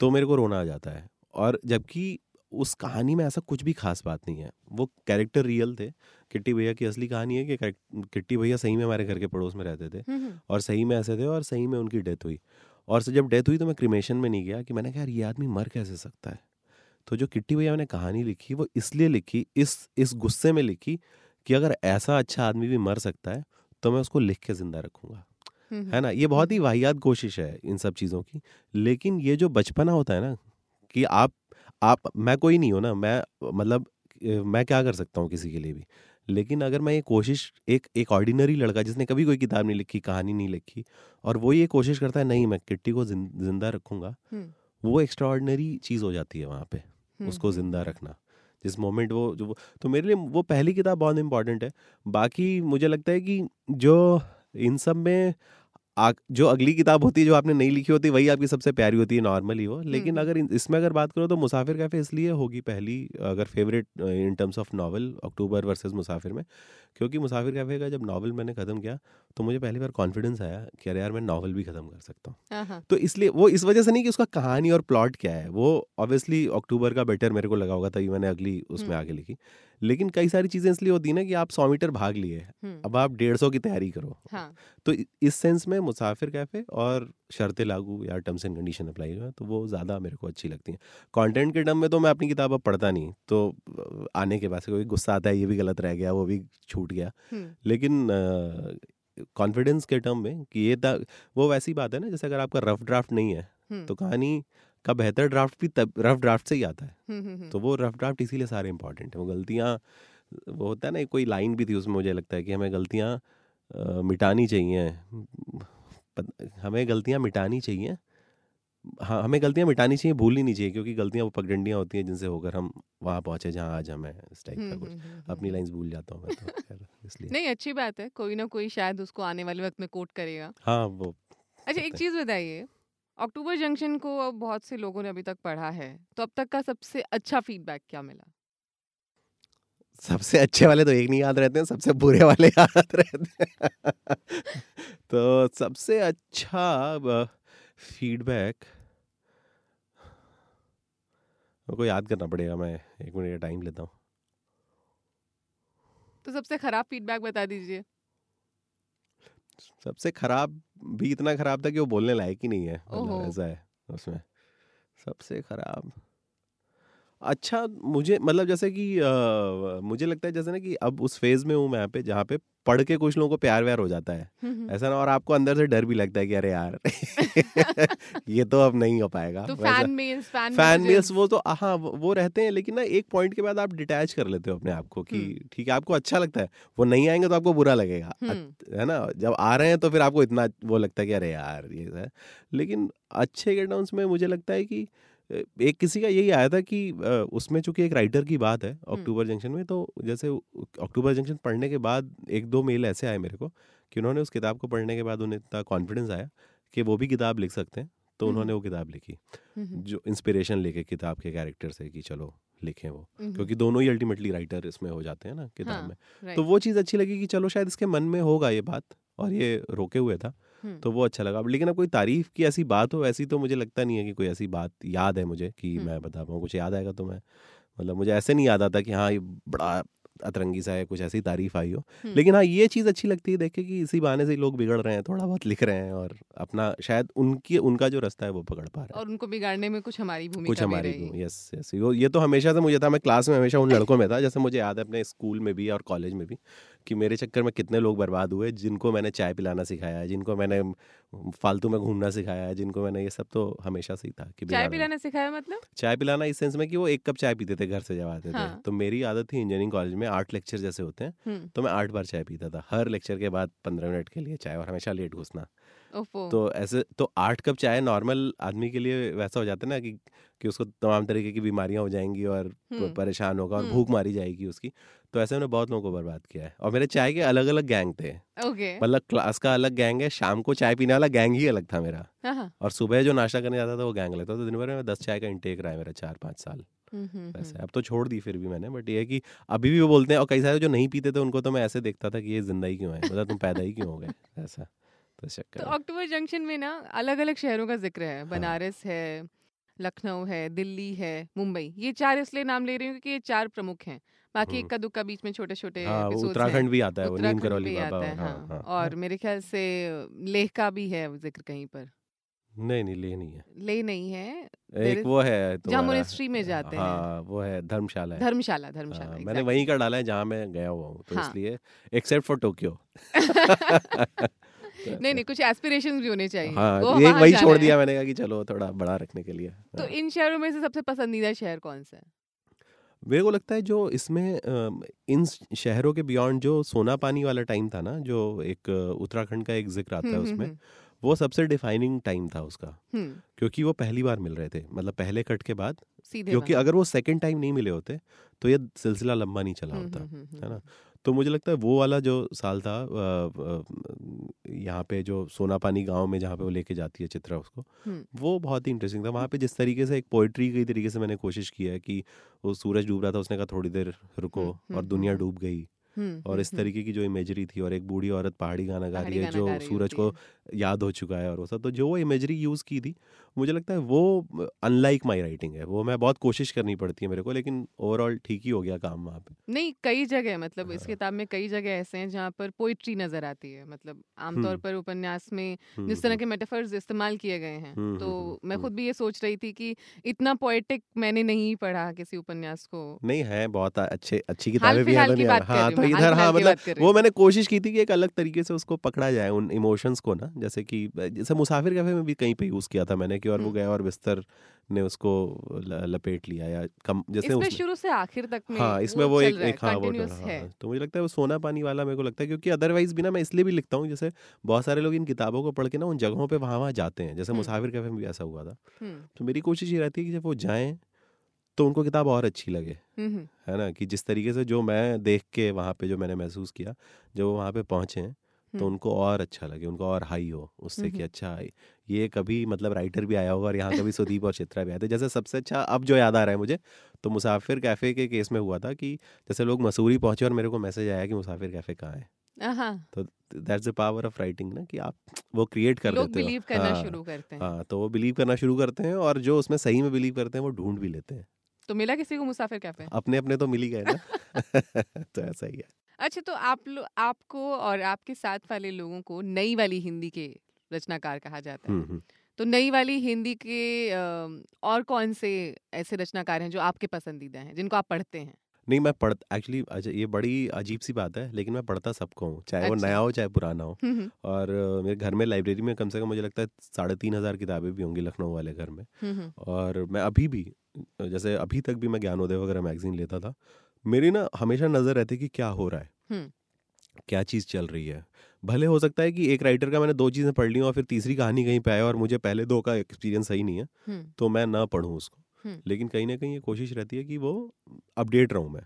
तो मेरे को रोना आ जाता है। और जबकि उस कहानी में ऐसा कुछ भी खास बात नहीं है वो कैरेक्टर रियल थे किट्टी भैया की असली कहानी है कि किट्टी भैया सही में हमारे घर के पड़ोस में रहते थे हम्म, हम्म, और सही में ऐसे थे और सही में उनकी डेथ हुई। और जब डेथ हुई तो मैं क्रिमेशन में नहीं गया कि मैंने कहा यार ये आदमी मर कैसे सकता है? तो जो किट्टी भैया ने कहानी लिखी वो इसलिए लिखी इस इस गुस्से में लिखी कि अगर ऐसा अच्छा आदमी भी मर सकता है तो मैं उसको लिख के ज़िंदा रखूँगा। है ना? ये बहुत ही वाहियात कोशिश है इन सब चीज़ों की। लेकिन ये जो बचपना होता है ना कि आप आप मैं कोई नहीं हूँ ना मैं मतलब मैं क्या कर सकता हूँ किसी के लिए भी? लेकिन अगर मैं ये कोशिश एक एक ऑर्डिनरी लड़का जिसने कभी कोई किताब नहीं लिखी कहानी नहीं लिखी और वो ये कोशिश करता है नहीं मैं किट्टी को ज़िंदा रखूँगा हम्म, वो एक्स्ट्राऑर्डिनरी चीज़ हो जाती है वहाँ पे हम्म, उसको हम्म, ज़िंदा रखना। जिस मोमेंट वो जो तो मेरे लिए वो पहली किताब बहुत इंपॉर्टेंट है। बाकी मुझे लगता है कि जो इन सब में आ, जो अगली किताब होती है जो आपने नहीं लिखी होती वही आपकी सबसे प्यारी होती है नॉर्मली वो लेकिन। अगर इसमें अगर बात करो तो मुसाफिर कैफ़े इसलिए होगी पहली अगर favourite in terms of novel October versus Musafir में क्योंकि मुसाफिर कैफ़े का जब नॉवल मैंने ख़त्म किया तो मुझे पहली बार कॉन्फिडेंस आया कि अरे यार मैं नॉवल भी ख़त्म कर सकता हूँ हाँ, हाँ, तो इसलिए वो इस वजह से नहीं कि उसका कहानी और प्लॉट क्या है वो ऑब्वियसली अक्टूबर का बेटर मेरे को लगा होगा तभी मैंने अगली उसमें। आगे लिखी लेकिन कई सारी चीज़ें इसलिए होती है ना कि आप सौ मीटर भाग लिए हम्म, अब आप डेढ़ सौ की तैयारी करो। हाँ। तो इस सेंस में मुसाफिर कैफ़े और शर्तें लागू या टर्म्स एंड कंडीशन अप्लाई हुआ तो वो ज़्यादा मेरे को अच्छी लगती हैं। कंटेंट के टर्म में तो मैं अपनी किताब अब पढ़ता नहीं तो आने के बाद से कोई गुस्सा आता है ये भी गलत रह गया वो भी छूट गया। हम्म, लेकिन कॉन्फिडेंस के टर्म में कि ये वो वैसी बात है ना जैसे अगर आपका रफ ड्राफ्ट नहीं है हम्म, तो कहानी का बेहतर ड्राफ्ट भी तब रफ ड्राफ्ट से ही आता है। हम्म, हम्म, हम्म, तो वो रफ ड्राफ्ट इसीलिए सारे इंपॉर्टेंट है। वो गलतियाँ वो होता है ना कोई लाइन भी थी उसमें मुझे लगता है कि हमें गलतियाँ मिटानी चाहिए। हमें गलतियाँ मिटानी चाहिए। हाँ हमें गलतियाँ मिटानी चाहिए भूलनी नहीं चाहिए क्योंकि गलतियाँ वो पगडंडियाँ होती हैं जिनसे होकर हम वहाँ पहुँचे जहाँ आज हमें इस टाइप का कुछ। अपनी लाइंस भूल जाता हूँ मैं तो इसलिए। नहीं अच्छी बात है। कोई ना कोई शायद उसको आने वाले वक्त में कोट करेगा। हाँ वो अच्छा एक चीज़ बताइए अक्टूबर जंक्शन को अब बहुत से लोगों ने अभी तक पढ़ा है तो अब तक का सबसे अच्छा फीडबैक क्या मिला? सबसे अच्छे वाले तो एक नहीं याद रहते हैं सबसे बुरे वाले याद रहते हैं। [LAUGHS] तो सबसे अच्छा फीडबैक को याद करना पड़ेगा मैं एक मिनट का टाइम लेता हूँ। तो सबसे खराब फीडबैक बता दीजिए। सबसे खराब भी इतना खराब था कि वो बोलने लायक ही नहीं है। मतलब ऐसा है उसमें सबसे खराब अच्छा मुझे मतलब जैसे कि अ, मुझे लगता है जैसे ना कि अब उस फ़ेज़ में हूँ मैं यहाँ पे जहाँ पे पढ़ के कुछ लोगों को प्यार व्यार हो जाता है। ऐसा ना और आपको अंदर से डर भी लगता है कि अरे यार [LAUGHS] ये तो अब नहीं हो पाएगा। तो fan mails fan fan mails वो तो हाँ वो रहते हैं लेकिन ना एक पॉइंट के बाद आप डिटैच कर लेते हो अपने आप को कि। ठीक है आपको अच्छा लगता है वो नहीं आएँगे तो आपको बुरा लगेगा। है। ना जब आ रहे हैं तो फिर आपको इतना वो लगता है कि अरे यार ये है। लेकिन अच्छे गेट में मुझे लगता है कि एक किसी का यही आया था कि उसमें चूँकि एक राइटर की बात है अक्टूबर जंक्शन में तो जैसे अक्टूबर जंक्शन पढ़ने के बाद एक दो मेल ऐसे आए मेरे को कि उन्होंने उस किताब को पढ़ने के बाद उन्हें इतना कॉन्फिडेंस आया कि वो भी किताब लिख सकते हैं तो। उन्होंने वो किताब लिखी। जो इंस्पिरेशन लेके किताब के कैरेक्टर से कि चलो लिखें वो क्योंकि दोनों ही अल्टीमेटली राइटर इसमें हो जाते हैं ना किताब हाँ, में। तो वो चीज़ अच्छी लगी कि चलो शायद इसके मन में होगा ये बात और ये रोके हुए था। तो वो अच्छा लगा। लेकिन अब कोई तारीफ़ की ऐसी बात हो ऐसी तो मुझे लगता नहीं है कि कोई ऐसी बात याद है मुझे कि हम्म। मैं बता पाऊँ कुछ याद आएगा तो मैं मतलब मुझे ऐसे नहीं याद आता कि हाँ ये बड़ा अतरंगी सा है कुछ ऐसी तारीफ़ आई हो। हम्म। लेकिन हाँ ये चीज़ अच्छी लगती है देखे कि इसी बहाने से लोग बिगड़ रहे हैं थोड़ा बहुत लिख रहे हैं और अपना शायद उनकी उनका जो रास्ता है वो पकड़ पा रहे हैं। और उनको बिगाड़ने में कुछ हमारी भूमिका कुछ भी हमारी रही। यस यस ये तो हमेशा से मुझे था मैं क्लास में हमेशा उन लड़कों में था जैसे मुझे याद है अपने स्कूल में भी और कॉलेज में भी कि मेरे चक्कर में कितने लोग बर्बाद हुए जिनको मैंने चाय पिलाना सिखाया जिनको मैंने फालतू में घूमना सिखाया है जिनको मैंने ये सब तो हमेशा से ही था कि चाय पिलाना सिखाया मतलब? चाय पिलाना इस सेंस में कि वो एक कप चाय पीते थे घर से जब आते थे। हाँ। तो मेरी आदत थी इंजीनियरिंग कॉलेज में आठ लेक्चर जैसे होते हैं हम्म, तो मैं आठ बार चाय पीता था हर लेक्चर के बाद पंद्रह मिनट के लिए चाय और हमेशा लेट घुसना। तो ऐसे तो आठ कप चाय नॉर्मल आदमी के लिए वैसा हो जाता है ना कि कि उसको तमाम तरीके की बीमारियाँ हो जाएँगी और हम्म। परेशान होगा और हम्म। भूख मारी जाएगी उसकी। तो ऐसे मैंने बहुत लोगों को बर्बाद किया है। और मेरे चाय के अलग अलग गैंग थे। ओके। मतलब क्लास का अलग गैंग है शाम को चाय पीने वाला गैंग ही अलग था मेरा। हाँ हाँ। और सुबह जो नाश्ता करने जाता था वो गैंग अलग था। तो दिन भर में दस चाय का इंटेक रहा है मेरा चार पाँच साल। हम्म, हम्म, वैसे हम्म। अब तो छोड़ दी फिर भी मैंने बट ये है कि अभी भी वो बोलते हैं और कई सारे जो नहीं पीते थे उनको तो मैं ऐसे देखता था कि ये ज़िंदा ही क्यों है? मतलब तुम पैदा ही क्यों हो गए? [LAUGHS] ऐसा। तो चक्कर तो अक्टूबर जंक्शन में ना अलग अलग शहरों का ज़िक्र है। बनारस है लखनऊ है दिल्ली है मुंबई। ये चार इसलिए नाम ले रही हूँ क्योंकि ये चार प्रमुख हैं। बाकी हम्म। इक्का दुक्का बीच में छोटे छोटे हाँ उत्तराखंड भी आता है वो नीम करौली बाबा आता है और हाँ, हाँ, और हाँ। मेरे ख्याल से लेह का भी है ज़िक्र कहीं पर नहीं नहीं ले नहीं है लेह नहीं है एक वो है जहाँ monastery में जाते हैं। हाँ वो है धर्मशाला है धर्मशाला धर्मशाला हाँ, मैंने. वहीं का डाला है जहाँ मैं गया हुआ हूँ तो हाँ। इसलिए एक्सेप्ट फॉर टोक्यो नहीं नहीं कुछ एस्पिरेशंस भी होने चाहिए हाँ वो एक वही छोड़ दिया मैंने कहा कि चलो थोड़ा बड़ा रखने के लिए तो हाँ। इन शहरों में से सबसे पसंदीदा शहर कौन सा है मेरे को लगता है जो इसमें इन शहरों के बियॉन्ड जो सोना पानी वाला टाइम था ना जो एक उत्तराखंड का एक ज़िक्र आता है हम्म, उसमें हम्म, वो सबसे डिफाइनिंग टाइम था उसका। हम्म, क्योंकि वो पहली बार मिल रहे थे मतलब पहले कट के बाद क्योंकि अगर वो सेकंड टाइम नहीं मिले होते तो ये सिलसिला लंबा नहीं चला हम्म, होता हम्म, हम्म, है ना? तो मुझे लगता है वो वाला जो साल था यहाँ पे जो सोना पानी गाँव में जहाँ पे वो लेके जाती है चित्रा उसको। वो बहुत ही इंटरेस्टिंग था वहाँ पे जिस तरीके से एक पोइट्री की तरीके से मैंने कोशिश की है कि वो सूरज डूब रहा था उसने कहा थोड़ी देर रुको और दुनिया। डूब गई और इस तरीके की जो इमेजरी थी और एक बूढ़ी औरत पहाड़ी गाना गा रही है जो सूरज को याद हो चुका है और वो सब तो जो वो इमेजरी यूज़ की थी मुझे लगता है वो अनलाइक माई राइटिंग है। वो मैं बहुत कोशिश करनी पड़ती है मेरे को लेकिन ओवरऑल ठीक ही हो गया काम वहाँ पे। नहीं कई जगह मतलब इस हाँ। किताब में कई जगह ऐसे हैं जहाँ पर पोइट्री नज़र आती है। मतलब आमतौर हम्म। पर उपन्यास में हम्म, जिस तरह हम्म, के मेटाफर्स इस्तेमाल किए गए हैं तो मैं। खुद भी ये सोच रही थी कि इतना पोइटिक मैंने नहीं पढ़ा किसी उपन्यास को। नहीं है बहुत अच्छे अच्छी किताबें भी हैं तो हाँ तो इधर हाँ मतलब वो मैंने कोशिश की थी कि एक अलग तरीके से उसको पकड़ा जाए उन इमोशंस को ना। जैसे कि जैसे मुसाफिर कैफ़े में भी कहीं पे यूज़ किया था मैंने कि और वो हम्म। गया और बिस्तर ने उसको लपेट लिया या कम जैसे इसमें शुरू से आखिर तक में हाँ इसमें वो चल एक एक हाँ वो हाँ, है हाँ, तो मुझे लगता है वो सोना पानी वाला मेरे को लगता है क्योंकि अदरवाइज़ भी ना मैं इसलिए भी लिखता हूँ जैसे बहुत सारे लोग इन किताबों को पढ़ के ना उन जगहों पे वहाँ वहाँ जाते हैं जैसे हम्म। मुसाफिर कैफ़े में भी ऐसा हुआ था हम्म, तो मेरी कोशिश ये रहती है कि जब वो जाएँ तो उनको किताब और अच्छी लगे है ना कि जिस तरीके से जो मैं देख के वहाँ पे जो मैंने महसूस किया जब वो वहाँ पे पहुँचे तो। उनको और अच्छा लगे उनको और हाई हो उससे कि। अच्छा ये कभी मतलब राइटर भी आया होगा और यहाँ कभी सुदीप और चित्रा भी आए थे। जैसे सबसे अच्छा अब जो याद आ रहा है मुझे तो मुसाफिर कैफ़े के केस में हुआ था कि जैसे लोग मसूरी पहुँचे और मेरे को मैसेज आया कि मुसाफिर कैफ़े कहाँ है। हाँ। तो that's the power of writing ना कि आप वो क्रिएट कर लोग देते हो। बिलीव करना हाँ, शुरू करते हैं। हाँ तो वो बिलीव करना शुरू करते हैं और जो उसमें सही में बिलीव करते हैं वो ढूंढ भी लेते हैं। तो मिला किसी को मुसाफिर कैफ़े अपने अपने तो मिल ही गए ना। [LAUGHS] तो ऐसा ही है। अच्छा तो आप लो आपको और आपके साथ वाले लोगों को नई वाली हिंदी के रचनाकार कहा जाता है। तो नई वाली हिंदी के और कौन से ऐसे रचनाकार हैं जो आपके पसंदीदा हैं जिनको आप पढ़ते हैं नहीं मैं पढ़ एक्चुअली ये बड़ी अजीब सी बात है लेकिन मैं पढ़ता सबको हूँ चाहे अच्छा। वो अच्छा। नया हो चाहे पुराना हो और मेरे घर में लाइब्रेरी में कम से कम मुझे लगता है साढ़े तीन हज़ार किताबें भी होंगी लखनऊ वाले घर में और मैं अभी भी जैसे अभी तक भी मैं ज्ञानोदय वगैरह मैगजीन लेता था मेरी ना हमेशा नज़र रहती कि क्या हो रहा है। क्या चीज़ चल रही है भले हो सकता है कि एक राइटर का मैंने दो चीज़ें पढ़ ली और फिर तीसरी कहानी कहीं पे आए और मुझे पहले दो का एक्सपीरियंस सही नहीं है तो मैं ना पढ़ू उसको। लेकिन कहीं ना कहीं ये कोशिश रहती है कि वो अपडेट रहूँ मैं।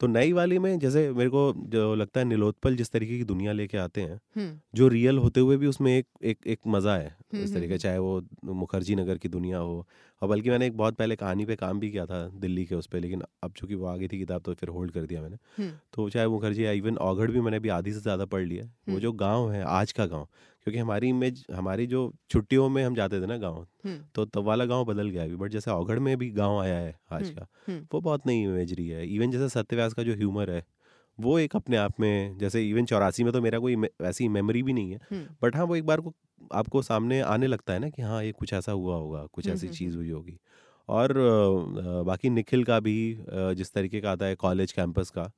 तो नई वाली में जैसे मेरे को जो लगता है नीलोत्पल जिस तरीके की दुनिया लेके आते हैं जो रियल होते हुए भी उसमें एक एक एक मज़ा है इस तरीके चाहे वो मुखर्जी नगर की दुनिया हो और बल्कि मैंने एक बहुत पहले कहानी पे काम भी किया था दिल्ली के उस पर लेकिन अब चूँकि वो आ गई थी किताब तो फिर होल्ड कर दिया मैंने। तो चाहे मुखर्जी या इवन औघड़ भी मैंने अभी आधी से ज़्यादा पढ़ लिया वो। जो गाँव है आज का गाँव क्योंकि हमारी इमेज हमारी जो छुट्टियों में हम जाते थे ना गाँव तो तब वाला गाँव बदल गया अभी बट जैसे औगढ़ में भी गाँव आया है आज का। वो बहुत नई इमेजरी है। इवन जैसे सत्यव्यास का जो ह्यूमर है वो एक अपने आप में जैसे इवन चौरासी में तो मेरा कोई वैसी मेमोरी भी नहीं है बट हाँ वो एक बार को आपको सामने आने लगता है ना कि हाँ ये कुछ ऐसा हुआ होगा कुछ ऐसी चीज़ हुई होगी। और बाकी निखिल का भी जिस तरीके का आता है कॉलेज कैंपस का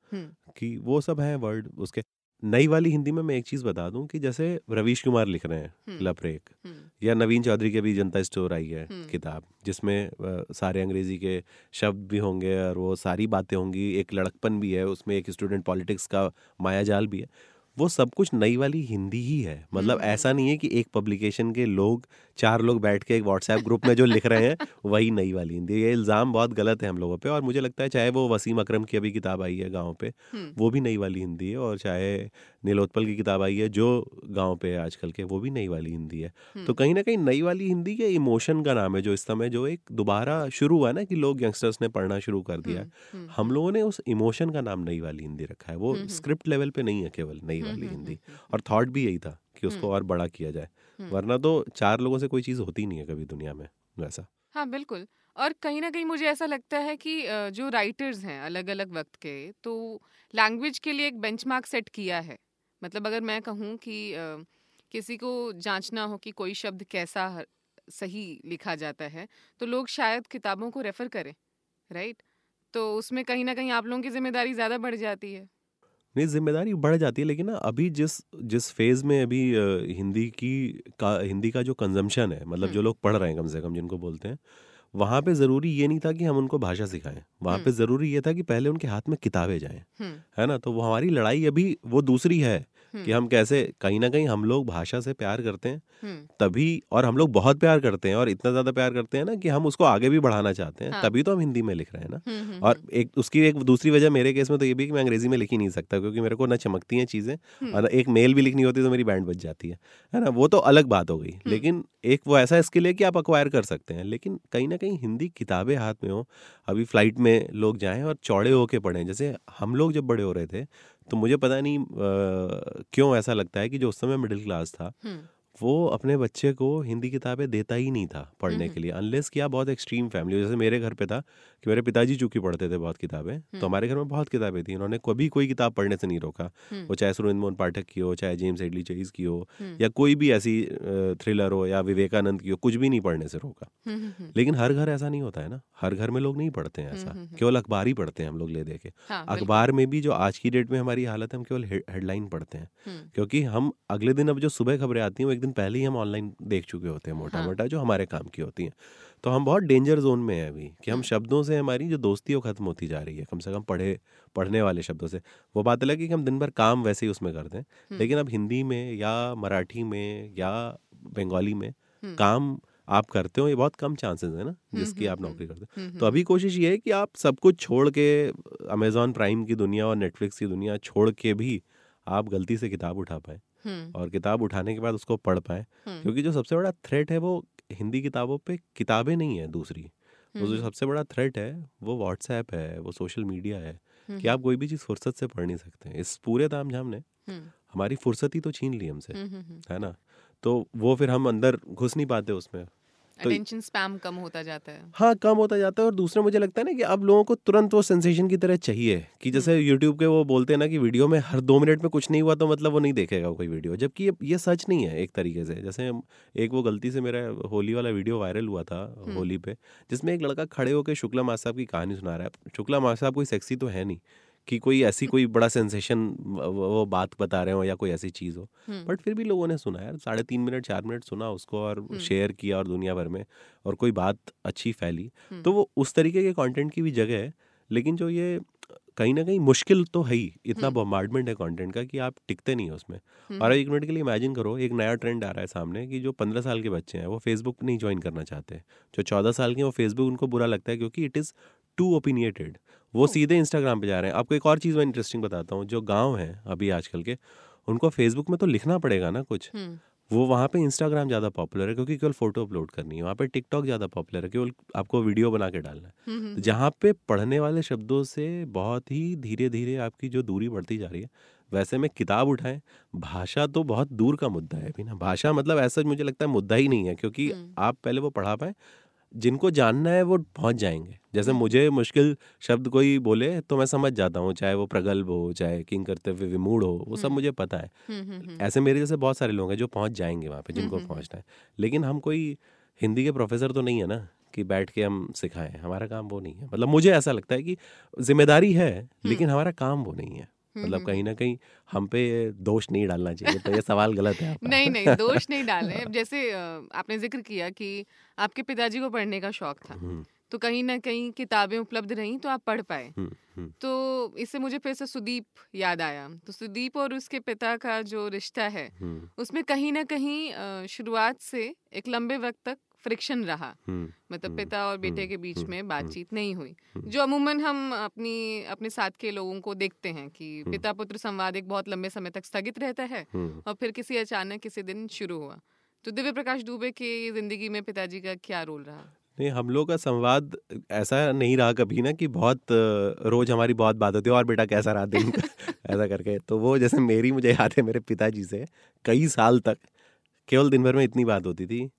कि वो सब है वर्ड उसके नई वाली हिंदी में मैं एक चीज़ बता दूँ कि जैसे रवीश कुमार लिख रहे हैं हम्म। लपरेक हम्म या नवीन चौधरी की भी जनता स्टोर आई है हम्म। किताब जिसमें सारे अंग्रेज़ी के शब्द भी होंगे और वो सारी बातें होंगी एक लड़कपन भी है उसमें एक स्टूडेंट पॉलिटिक्स का मायाजाल भी है वो सब कुछ नई वाली हिंदी ही है। मतलब हम्म। ऐसा नहीं है कि एक पब्लिकेशन के लोग चार लोग बैठ के एक व्हाट्सएप ग्रुप में जो लिख रहे हैं [LAUGHS] वही नई वाली हिंदी ये इल्ज़ाम बहुत गलत है हम लोगों पे और मुझे लगता है चाहे वो वसीम अकरम की अभी किताब आई है गाँव पे हम्म। वो भी नई वाली हिंदी है और चाहे नीलोत्पल की किताब आई है जो गाँव पे है आजकल के वो भी नई वाली हिंदी है। तो हम्म। कहीं ना कहीं नई वाली हिंदी के इमोशन का नाम है जो इस समय जो एक दोबारा शुरू हुआ ना कि लोग यंगस्टर्स ने पढ़ना शुरू कर दिया हम लोगों ने उस इमोशन का नाम नई वाली हिंदी रखा है। वो। स्क्रिप्ट लेवल पे नहीं है केवल नई वाली हम्म, हिंदी। हम्म, और थॉट भी यही था कि उसको हम्म। और बड़ा किया जाए। हम्म। वरना तो चार लोगों से कोई चीज़ होती नहीं है कभी दुनिया में वैसा। हाँ बिल्कुल। और कहीं ना कहीं मुझे ऐसा लगता है कि जो राइटर्स हैं अलग अलग वक्त के तो लैंग्वेज के लिए एक बेंचमार्क सेट किया है। मतलब अगर मैं कहूँ कि किसी को जांचना हो कि कोई शब्द कैसा सही लिखा जाता है तो लोग शायद किताबों को रेफर करें राइट तो उसमें कहीं ना कहीं आप लोगों की ज़िम्मेदारी ज़्यादा बढ़ जाती है। नहीं ज़िम्मेदारी बढ़ जाती है लेकिन ना अभी जिस जिस फ़ेज़ में अभी अ, हिंदी की का हिंदी का जो कंजम्पशन है मतलब जो हम्म। लोग पढ़ रहे हैं कम से कम जिनको बोलते हैं वहाँ पे ज़रूरी ये नहीं था कि हम उनको भाषा सिखाएँ वहाँ पे हम्म। ज़रूरी ये था कि पहले उनके हाथ में किताबें जाएँ हम्म है ना तो वो हमारी लड़ाई अभी वो दूसरी है कि हम्म हम कैसे कहीं ना कहीं हम लोग भाषा से प्यार करते हैं हम्म। तभी और हम लोग बहुत प्यार करते हैं और इतना ज़्यादा प्यार करते हैं ना कि हम उसको आगे भी बढ़ाना चाहते हैं हाँ। तभी तो हम हिंदी में लिख रहे हैं ना। हम्म, और एक उसकी एक दूसरी वजह मेरे केस में तो ये भी कि मैं अंग्रेज़ी में लिख ही नहीं सकता क्योंकि मेरे को ना चमकती हैं चीज़ें और एक मेल भी लिखनी होती है तो मेरी बैंड बच जाती है है ना? वो तो अलग बात हो गई। लेकिन एक वो ऐसा स्किल है कि आप अक्वायर कर सकते हैं लेकिन कहीं ना कहीं हिंदी किताबें हाथ में हो अभी फ़्लाइट में लोग जाएँ और चौड़े होके पढ़ें जैसे हम लोग जब बड़े हो रहे थे तो मुझे पता नहीं आ, क्यों ऐसा लगता है कि जो उस समय मिडिल क्लास था हम्म, वो अपने बच्चे को हिंदी किताबें देता ही नहीं था पढ़ने हम्म। के लिए अनलेस कि आप बहुत एक्सट्रीम फैमिली जैसे मेरे घर पे था कि मेरे पिताजी चूँकि पढ़ते थे बहुत किताबें हम्म। तो हमारे घर में बहुत किताबें थी। उन्होंने कभी कोई किताब पढ़ने से नहीं रोका। हम्म, वो चाहे सुरेंद्र मोहन पाठक की हो चाहे जेम्स एडली चेज की हो हम्म, या कोई भी ऐसी थ्रिलर हो या विवेकानंद की हो कुछ भी नहीं पढ़ने से रोका। हम्म, हम्म, हम्म, लेकिन हर घर ऐसा नहीं होता है ना। हर घर में लोग नहीं पढ़ते हैं ऐसा। हम्म, हम्म, केवल अखबार ही पढ़ते हैं हम लोग ले दे के। हाँ अखबार में भी जो आज की डेट में हमारी हालत है हम केवल हेडलाइन पढ़ते हैं। हम्म, क्योंकि हम अगले दिन अब जो सुबह खबरें आती हैं वो दिन पहले ही हम ऑनलाइन देख चुके होते हैं मोटा हाँ। मोटा जो हमारे काम की होती हैं। तो हम बहुत डेंजर जोन में हैं अभी कि हम हम्म। शब्दों से हमारी जो दोस्ती है वो खत्म होती जा रही है कम से कम पढ़े पढ़ने वाले शब्दों से। वो बात अलग है कि हम दिन भर काम वैसे ही उसमें करते हैं। लेकिन अब हिंदी में या मराठी में या बंगाली में काम आप करते हो ये बहुत कम चांसेस है ना जिसकी आप नौकरी करते हो। तो अभी कोशिश ये है कि आप सब कुछ छोड़ के अमेजोन प्राइम की दुनिया और नेटफ्लिक्स की दुनिया छोड़ के भी आप गलती से किताब उठा पाए। और किताब उठाने के बाद उसको पढ़ पाए हम्म, क्योंकि जो सबसे बड़ा थ्रेट है वो हिंदी किताबों पे किताबें नहीं है दूसरी। वो जो हम्म, सबसे बड़ा थ्रेट है वो व्हाट्सएप है वो सोशल मीडिया है हम्म, कि आप कोई भी चीज़ फुर्सत से पढ़ नहीं सकते। इस पूरे ताम झाम ने हम्म, हमारी फुर्सत ही तो छीन ली हमसे हम्म, हम्म, हम्म, है ना? तो वो फिर हम अंदर घुस नहीं पाते उसमें। अटेंशन स्पैम कम होता जाता है। हाँ कम होता जाता है और दूसरा मुझे लगता है ना कि अब लोगों को तुरंत वो सेंसेशन की तरह चाहिए कि जैसे यूट्यूब के वो बोलते हैं ना कि वीडियो में हर दो मिनट में कुछ नहीं हुआ तो मतलब वो नहीं देखेगा कोई वीडियो जबकि ये ये सच नहीं है एक तरीके से। जैसे एक वो गलती से मेरा होली वाला वीडियो वायरल हुआ था होली पे जिसमें एक लड़का खड़े होकर शुक्ला मास साहब की कहानी सुना रहा है। शुक्ला मास साहब कोई सेक्सी तो है नहीं। कि कोई ऐसी कोई बड़ा सेंसेशन वो बात बता रहे हो या कोई ऐसी चीज़ हो। बट फिर भी लोगों ने सुना यार साढ़े तीन मिनट चार मिनट सुना उसको और। शेयर किया और दुनिया भर में और कोई बात अच्छी फैली। तो वो उस तरीके के कंटेंट की भी जगह है लेकिन जो ये कहीं ना कहीं मुश्किल तो है ही इतना। बॉम्बार्डमेंट है कंटेंट का कि आप टिकते नहीं हो उसमें। और एक मिनट के लिए इमेजिन करो एक नया ट्रेंड आ रहा है सामने कि जो पंद्रह साल के बच्चे हैं वो फेसबुक नहीं ज्वाइन करना चाहते। जो चौदह साल के हैं वो फेसबुक उनको बुरा लगता है क्योंकि इट इज़ टू ओपिनिएटेड वो सीधे इंस्टाग्राम पे जा रहे हैं। आपको एक और चीज़ मैं इंटरेस्टिंग बताता हूँ। जो गाँव हैं अभी आजकल के उनको फेसबुक में तो लिखना पड़ेगा ना कुछ। हम्म, वो वहाँ पे इंस्टाग्राम ज़्यादा पॉपुलर है क्योंकि केवल फ़ोटो अपलोड करनी है। वहाँ पे टिकटॉक ज़्यादा पॉपुलर है केवल आपको वीडियो बना के डालना है। हम्म, तो जहाँ पे पढ़ने वाले शब्दों से बहुत ही धीरे धीरे आपकी जो दूरी बढ़ती जा रही है वैसे में किताब उठाएँ। भाषा तो बहुत दूर का मुद्दा है अभी ना। भाषा मतलब ऐसा मुझे लगता है मुद्दा ही नहीं है क्योंकि। आप पहले वो पढ़ा पाए जिनको जानना है वो पहुँच जाएँगे। जैसे हम्म। मुझे मुश्किल शब्द कोई बोले तो मैं समझ जाता हूँ चाहे वो प्रगल्भ हो चाहे किंग करते हुए विमूढ़ हो वो सब हम्म। मुझे पता है। हम्म, ऐसे मेरे जैसे बहुत सारे लोग हैं जो पहुँच जाएँगे वहाँ पे जिनको पहुँचना है। लेकिन हम कोई हिंदी के प्रोफेसर तो नहीं है ना कि बैठ के हम सिखाएँ। हमारा काम वो नहीं है। मतलब मुझे ऐसा लगता है कि ज़िम्मेदारी है लेकिन हमारा काम वो नहीं है। मतलब हम्म, कहीं ना कहीं हम पे दोष नहीं डालना चाहिए तो ये सवाल गलत है आपका। नहीं नहीं दोष नहीं डाले। अब [LAUGHS] जैसे आपने ज़िक्र किया कि आपके पिताजी को पढ़ने का शौक था हम्म, तो कहीं ना कहीं किताबें उपलब्ध रहीं तो आप पढ़ पाए। हम्म, हम्म, तो इससे मुझे फिर से सुदीप याद आया। तो सुदीप और उसके पिता का जो रिश्ता है हम्म, उसमें कहीं ना कहीं शुरुआत से एक लंबे वक्त तक फ्रिक्शन रहा। हम्म, मतलब हम्म, पिता और बेटे हम्म, के बीच में बातचीत नहीं हुई। जो अमूमन हम अपनी अपने साथ के लोगों को देखते हैं कि। पिता पुत्र संवाद एक बहुत लंबे समय तक स्थगित रहता है। और फिर किसी अचानक किसी दिन शुरू हुआ। तो दिव्य प्रकाश दुबे की ज़िंदगी में पिताजी का क्या रोल रहा? नहीं हम लोग का संवाद ऐसा नहीं रहा कभी ना कि बहुत रोज हमारी बहुत बात होती है और बेटा कैसा रहा दिन? [LAUGHS] ऐसा करके। तो वो जैसे मेरी मुझे याद है मेरे पिताजी से कई साल तक केवल दिन भर में इतनी बात होती थी।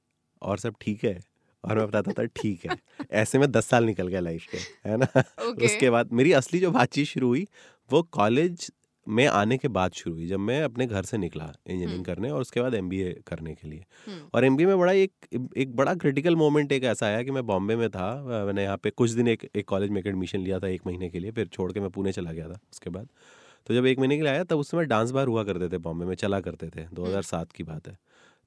और सब ठीक है? और मैं बताता था ठीक है। [LAUGHS] ऐसे में दस साल निकल गया लाइफ के है ना? [LAUGHS] ओके। उसके बाद मेरी असली जो बातचीत शुरू हुई वो कॉलेज में आने के बाद शुरू हुई जब मैं अपने घर से निकला इंजीनियरिंग हम्म। करने और उसके बाद एमबीए करने के लिए। हम्म, और एम में बड़ा एक एक बड़ा क्रिटिकल मोमेंट एक ऐसा आया कि मैं बॉम्बे में था मैंने यहाँ पे कुछ दिन एक एक कॉलेज में एक एडमिशन लिया था एक महीने के लिए फिर छोड़ के मैं पुणे चला गया था उसके बाद। तो जब एक महीने के लिए आया तब उस समय डांस बार हुआ करते थे बॉम्बे में चला करते थे 2007 की बात है।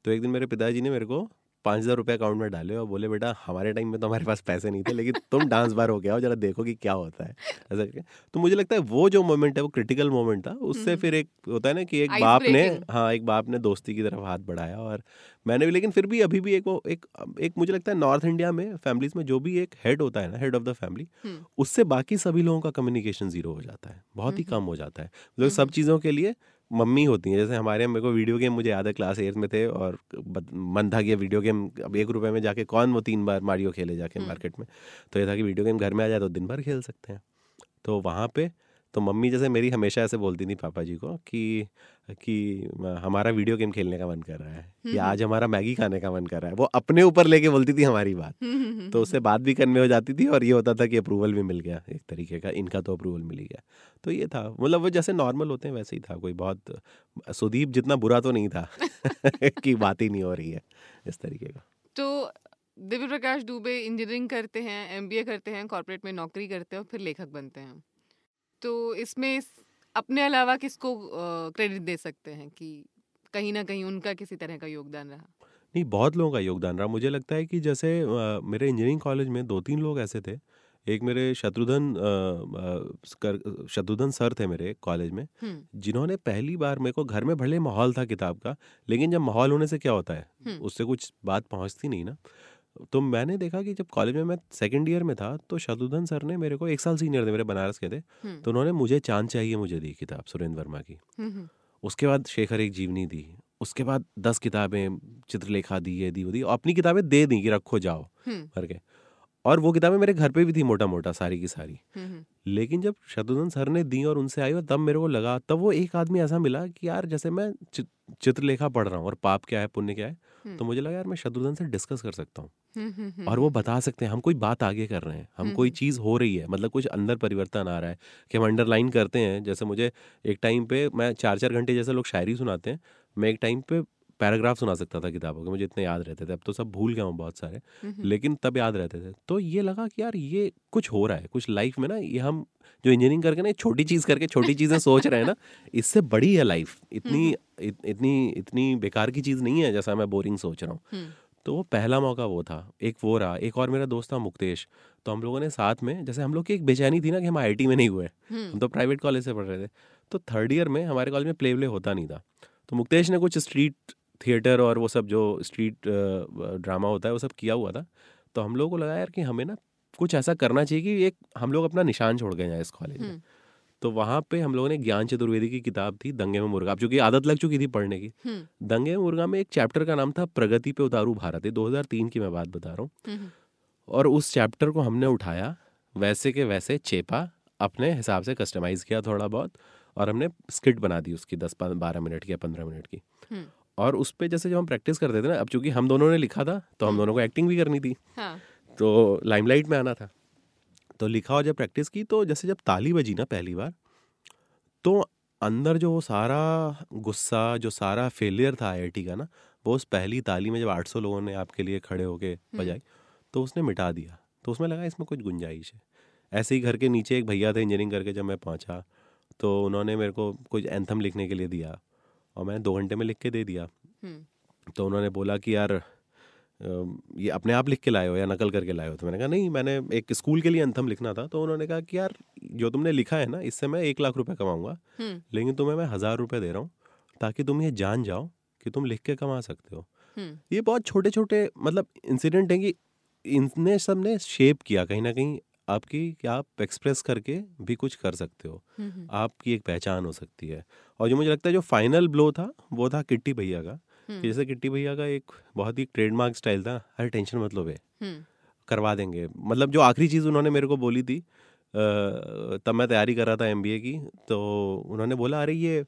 तो एक दिन मेरे पिताजी ने मेरे को पाँच हज़ार रुपये अकाउंट में डाले और बोले बेटा हमारे टाइम में तो हमारे पास पैसे नहीं थे लेकिन तुम डांस बार हो गया हो जरा देखो कि क्या होता है। ऐसा करके। तो मुझे लगता है वो जो मोमेंट है वो क्रिटिकल मोमेंट था। उससे हम्म। फिर एक होता है ना कि एक बाप ने हाँ एक बाप ने दोस्ती की तरफ़ हाथ बढ़ाया और मैंने भी लेकिन फिर भी अभी भी एक वो एक एक मुझे लगता है नॉर्थ इंडिया में फैमिलीज़ में जो भी एक हेड होता है ना हेड ऑफ़ द फैमिली हम्म, उससे बाकी सभी लोगों का कम्युनिकेशन ज़ीरो हो जाता है। बहुत ही हम्म। कम हो जाता है। मतलब सब चीज़ों के लिए मम्मी होती हैं। जैसे हमारे मेरे को वीडियो गेम मुझे याद है क्लास एट में थे और मन था कि वीडियो गेम अब एक रुपए में जाके कौन वो तीन बार मारियो खेले जाके हम्म। मार्केट में। तो ये था कि वीडियो गेम घर में आ जाए तो दिन भर खेल सकते हैं। तो वहाँ पे तो मम्मी जैसे मेरी हमेशा ऐसे बोलती थी पापा जी को कि कि हमारा वीडियो गेम खेलने का मन कर रहा है हम्म, या आज हमारा मैगी खाने का मन कर रहा है। वो अपने ऊपर लेके बोलती थी हमारी बात। हम्म, हम्म, हम्म, तो उससे बात भी करने हो जाती थी और ये होता था कि अप्रूवल भी मिल गया एक तरीके का इनका तो अप्रूवल मिल ही गया। तो ये था मतलब वो जैसे नॉर्मल होते हैं वैसे ही था कोई बहुत सुदीप जितना बुरा तो नहीं था [LAUGHS] [LAUGHS] कि बात ही नहीं हो रही है इस तरीके का। तो दिव्य प्रकाश दुबे इंजीनियरिंग करते हैं एमबीए करते हैं कॉर्पोरेट में नौकरी करते हैं और फिर लेखक बनते हैं। तो इसमें इस- अपने अलावा किसको क्रेडिट दे सकते हैं कि कहीं ना कहीं उनका किसी तरह का योगदान रहा? नहीं बहुत लोगों का योगदान रहा। मुझे लगता है कि जैसे मेरे इंजीनियरिंग कॉलेज में दो तीन लोग ऐसे थे। एक मेरे शत्रुघ्न कर- शत्रुघ्न सर थे मेरे कॉलेज में जिन्होंने पहली बार मेरे को घर में भले माहौल था किताब का लेकिन जब माहौल होने से क्या होता है। उससे कुछ बात पहुँचती नहीं ना। तो मैंने देखा कि जब कॉलेज में मैं सेकंड ईयर में था तो शत्रुघ्न सर ने मेरे को एक साल सीनियर थे मेरे बनारस के थे। हम्म, तो उन्होंने मुझे चाँद चाहिए मुझे दी किताब सुरेंद्र वर्मा की। हम्म, हम्म, उसके बाद शेखर एक जीवनी दी उसके बाद दस किताबें चित्रलेखा दी ये दी वो दी और अपनी किताबें दे दी कि रखो जाओ करके। और वो किताबें मेरे घर पे भी थी मोटा मोटा सारी की सारी। लेकिन जब शत्रुघ्न सर ने दी और उनसे आई और तब मेरे को लगा तब वो एक आदमी ऐसा मिला कि यार जैसे मैं चित्रलेखा पढ़ रहा हूँ और पाप क्या है पुण्य क्या है तो मुझे लगा यार मैं शत्रुघ्न से डिस्कस कर सकता हूँ। हम्म, हम्म, हम्म, और वो बता सकते हैं हम कोई बात आगे कर रहे हैं हम कोई। चीज़ हो रही है मतलब कुछ अंदर परिवर्तन आ रहा है कि हम अंडरलाइन करते हैं। जैसे मुझे एक टाइम पे मैं चार चार घंटे जैसे लोग शायरी सुनाते हैं मैं एक टाइम पे पैराग्राफ सुना सकता था किताबों के मुझे इतने याद रहते थे। अब तो सब भूल गया हूँ बहुत सारे हम्म, हम्म, लेकिन तब याद रहते थे। तो ये लगा कि यार ये कुछ हो रहा है कुछ लाइफ में ना ये हम जो इंजीनियरिंग करके ना छोटी चीज़ करके छोटी चीज़ें [LAUGHS] सोच रहे हैं ना इससे बड़ी है लाइफ। इतनी इत, इतनी इतनी बेकार की चीज़ नहीं है जैसा मैं बोरिंग सोच रहा हूँ। हम्म, तो वो पहला मौका वो था एक वो रहा एक और मेरा दोस्त था मुक्तेश। तो हम लोगों ने साथ में जैसे हम लोग की एक बेचैनी थी ना कि हम आईटी में नहीं हुए हम्म, हम तो प्राइवेट कॉलेज से पढ़ रहे थे। तो थर्ड ईयर में हमारे कॉलेज में प्ले व्ले होता नहीं था। तो मुक्तेश ने कुछ स्ट्रीट थिएटर और वो सब जो स्ट्रीट ड्रामा होता है वो सब किया हुआ था। तो हम लोगों को लगा यार कि हमें ना कुछ ऐसा करना चाहिए कि एक हम लोग अपना निशान छोड़ गए हैं इस कॉलेज में। हम्म। तो वहाँ पे हम लोगों ने ज्ञान चतुर्वेदी की किताब थी दंगे में मुर्गा। अब चूँकि आदत लग चुकी थी पढ़ने की। हम्म, दंगे में मुर्गा में एक चैप्टर का नाम था प्रगति पे उतारू भारत। ये 2003 की मैं बात बता रहा हूँ। हम्म, और उस चैप्टर को हमने उठाया वैसे के वैसे चेपा अपने हिसाब से कस्टमाइज किया थोड़ा बहुत और हमने स्किट बना दी उसकी दस बारह मिनट की या पंद्रह मिनट की। और उस पर जैसे जब हम प्रैक्टिस करते थे ना अब चूँकि हम दोनों ने लिखा था तो हम दोनों को एक्टिंग भी करनी थी। हाँ। तो लाइमलाइट में आना था। तो लिखा और जब प्रैक्टिस की तो जैसे जब ताली बजी ना पहली बार तो अंदर जो वो सारा गुस्सा जो सारा फेलियर था आईआईटी का ना वो उस पहली ताली में जब 800 लोगों ने आपके लिए खड़े होके बजाई तो उसने मिटा दिया। तो उसमें लगा इसमें कुछ गुंजाइश है। ऐसे ही घर के नीचे एक भैया थे इंजीनियरिंग करके जब मैं पहुँचा तो उन्होंने मेरे को कुछ एंथम लिखने के लिए दिया। और मैंने दो घंटे में लिख के दे दिया। हम्म, तो उन्होंने बोला कि यार ये अपने आप लिख के लाए हो या नकल करके लाए हो? तो मैंने कहा नहीं मैंने एक स्कूल के लिए अंथम लिखना था। तो उन्होंने कहा कि यार जो तुमने लिखा है ना इससे मैं एक लाख रुपए कमाऊँगा। हम्म, लेकिन तुम्हें मैं हज़ार रुपए दे रहा हूँ ताकि तुम ये जान जाओ कि तुम लिख के कमा सकते हो। हम्म, ये बहुत छोटे छोटे मतलब इंसिडेंट हैं कि इनने सबने शेप किया कहीं ना कहीं आपकी कि आप एक्सप्रेस करके भी कुछ कर सकते हो। आपकी एक पहचान हो सकती है। और जो मुझे लगता है जो फाइनल ब्लो था वो था किट्टी भैया का। कि जैसे किट्टी भैया का एक बहुत ही ट्रेडमार्क स्टाइल था हर टेंशन मतलब है। करवा देंगे। मतलब जो आखिरी चीज़ उन्होंने मेरे को बोली थी तब मैं तैयारी कर रहा था एमबीए की तो उन्होंने बोला अरे ये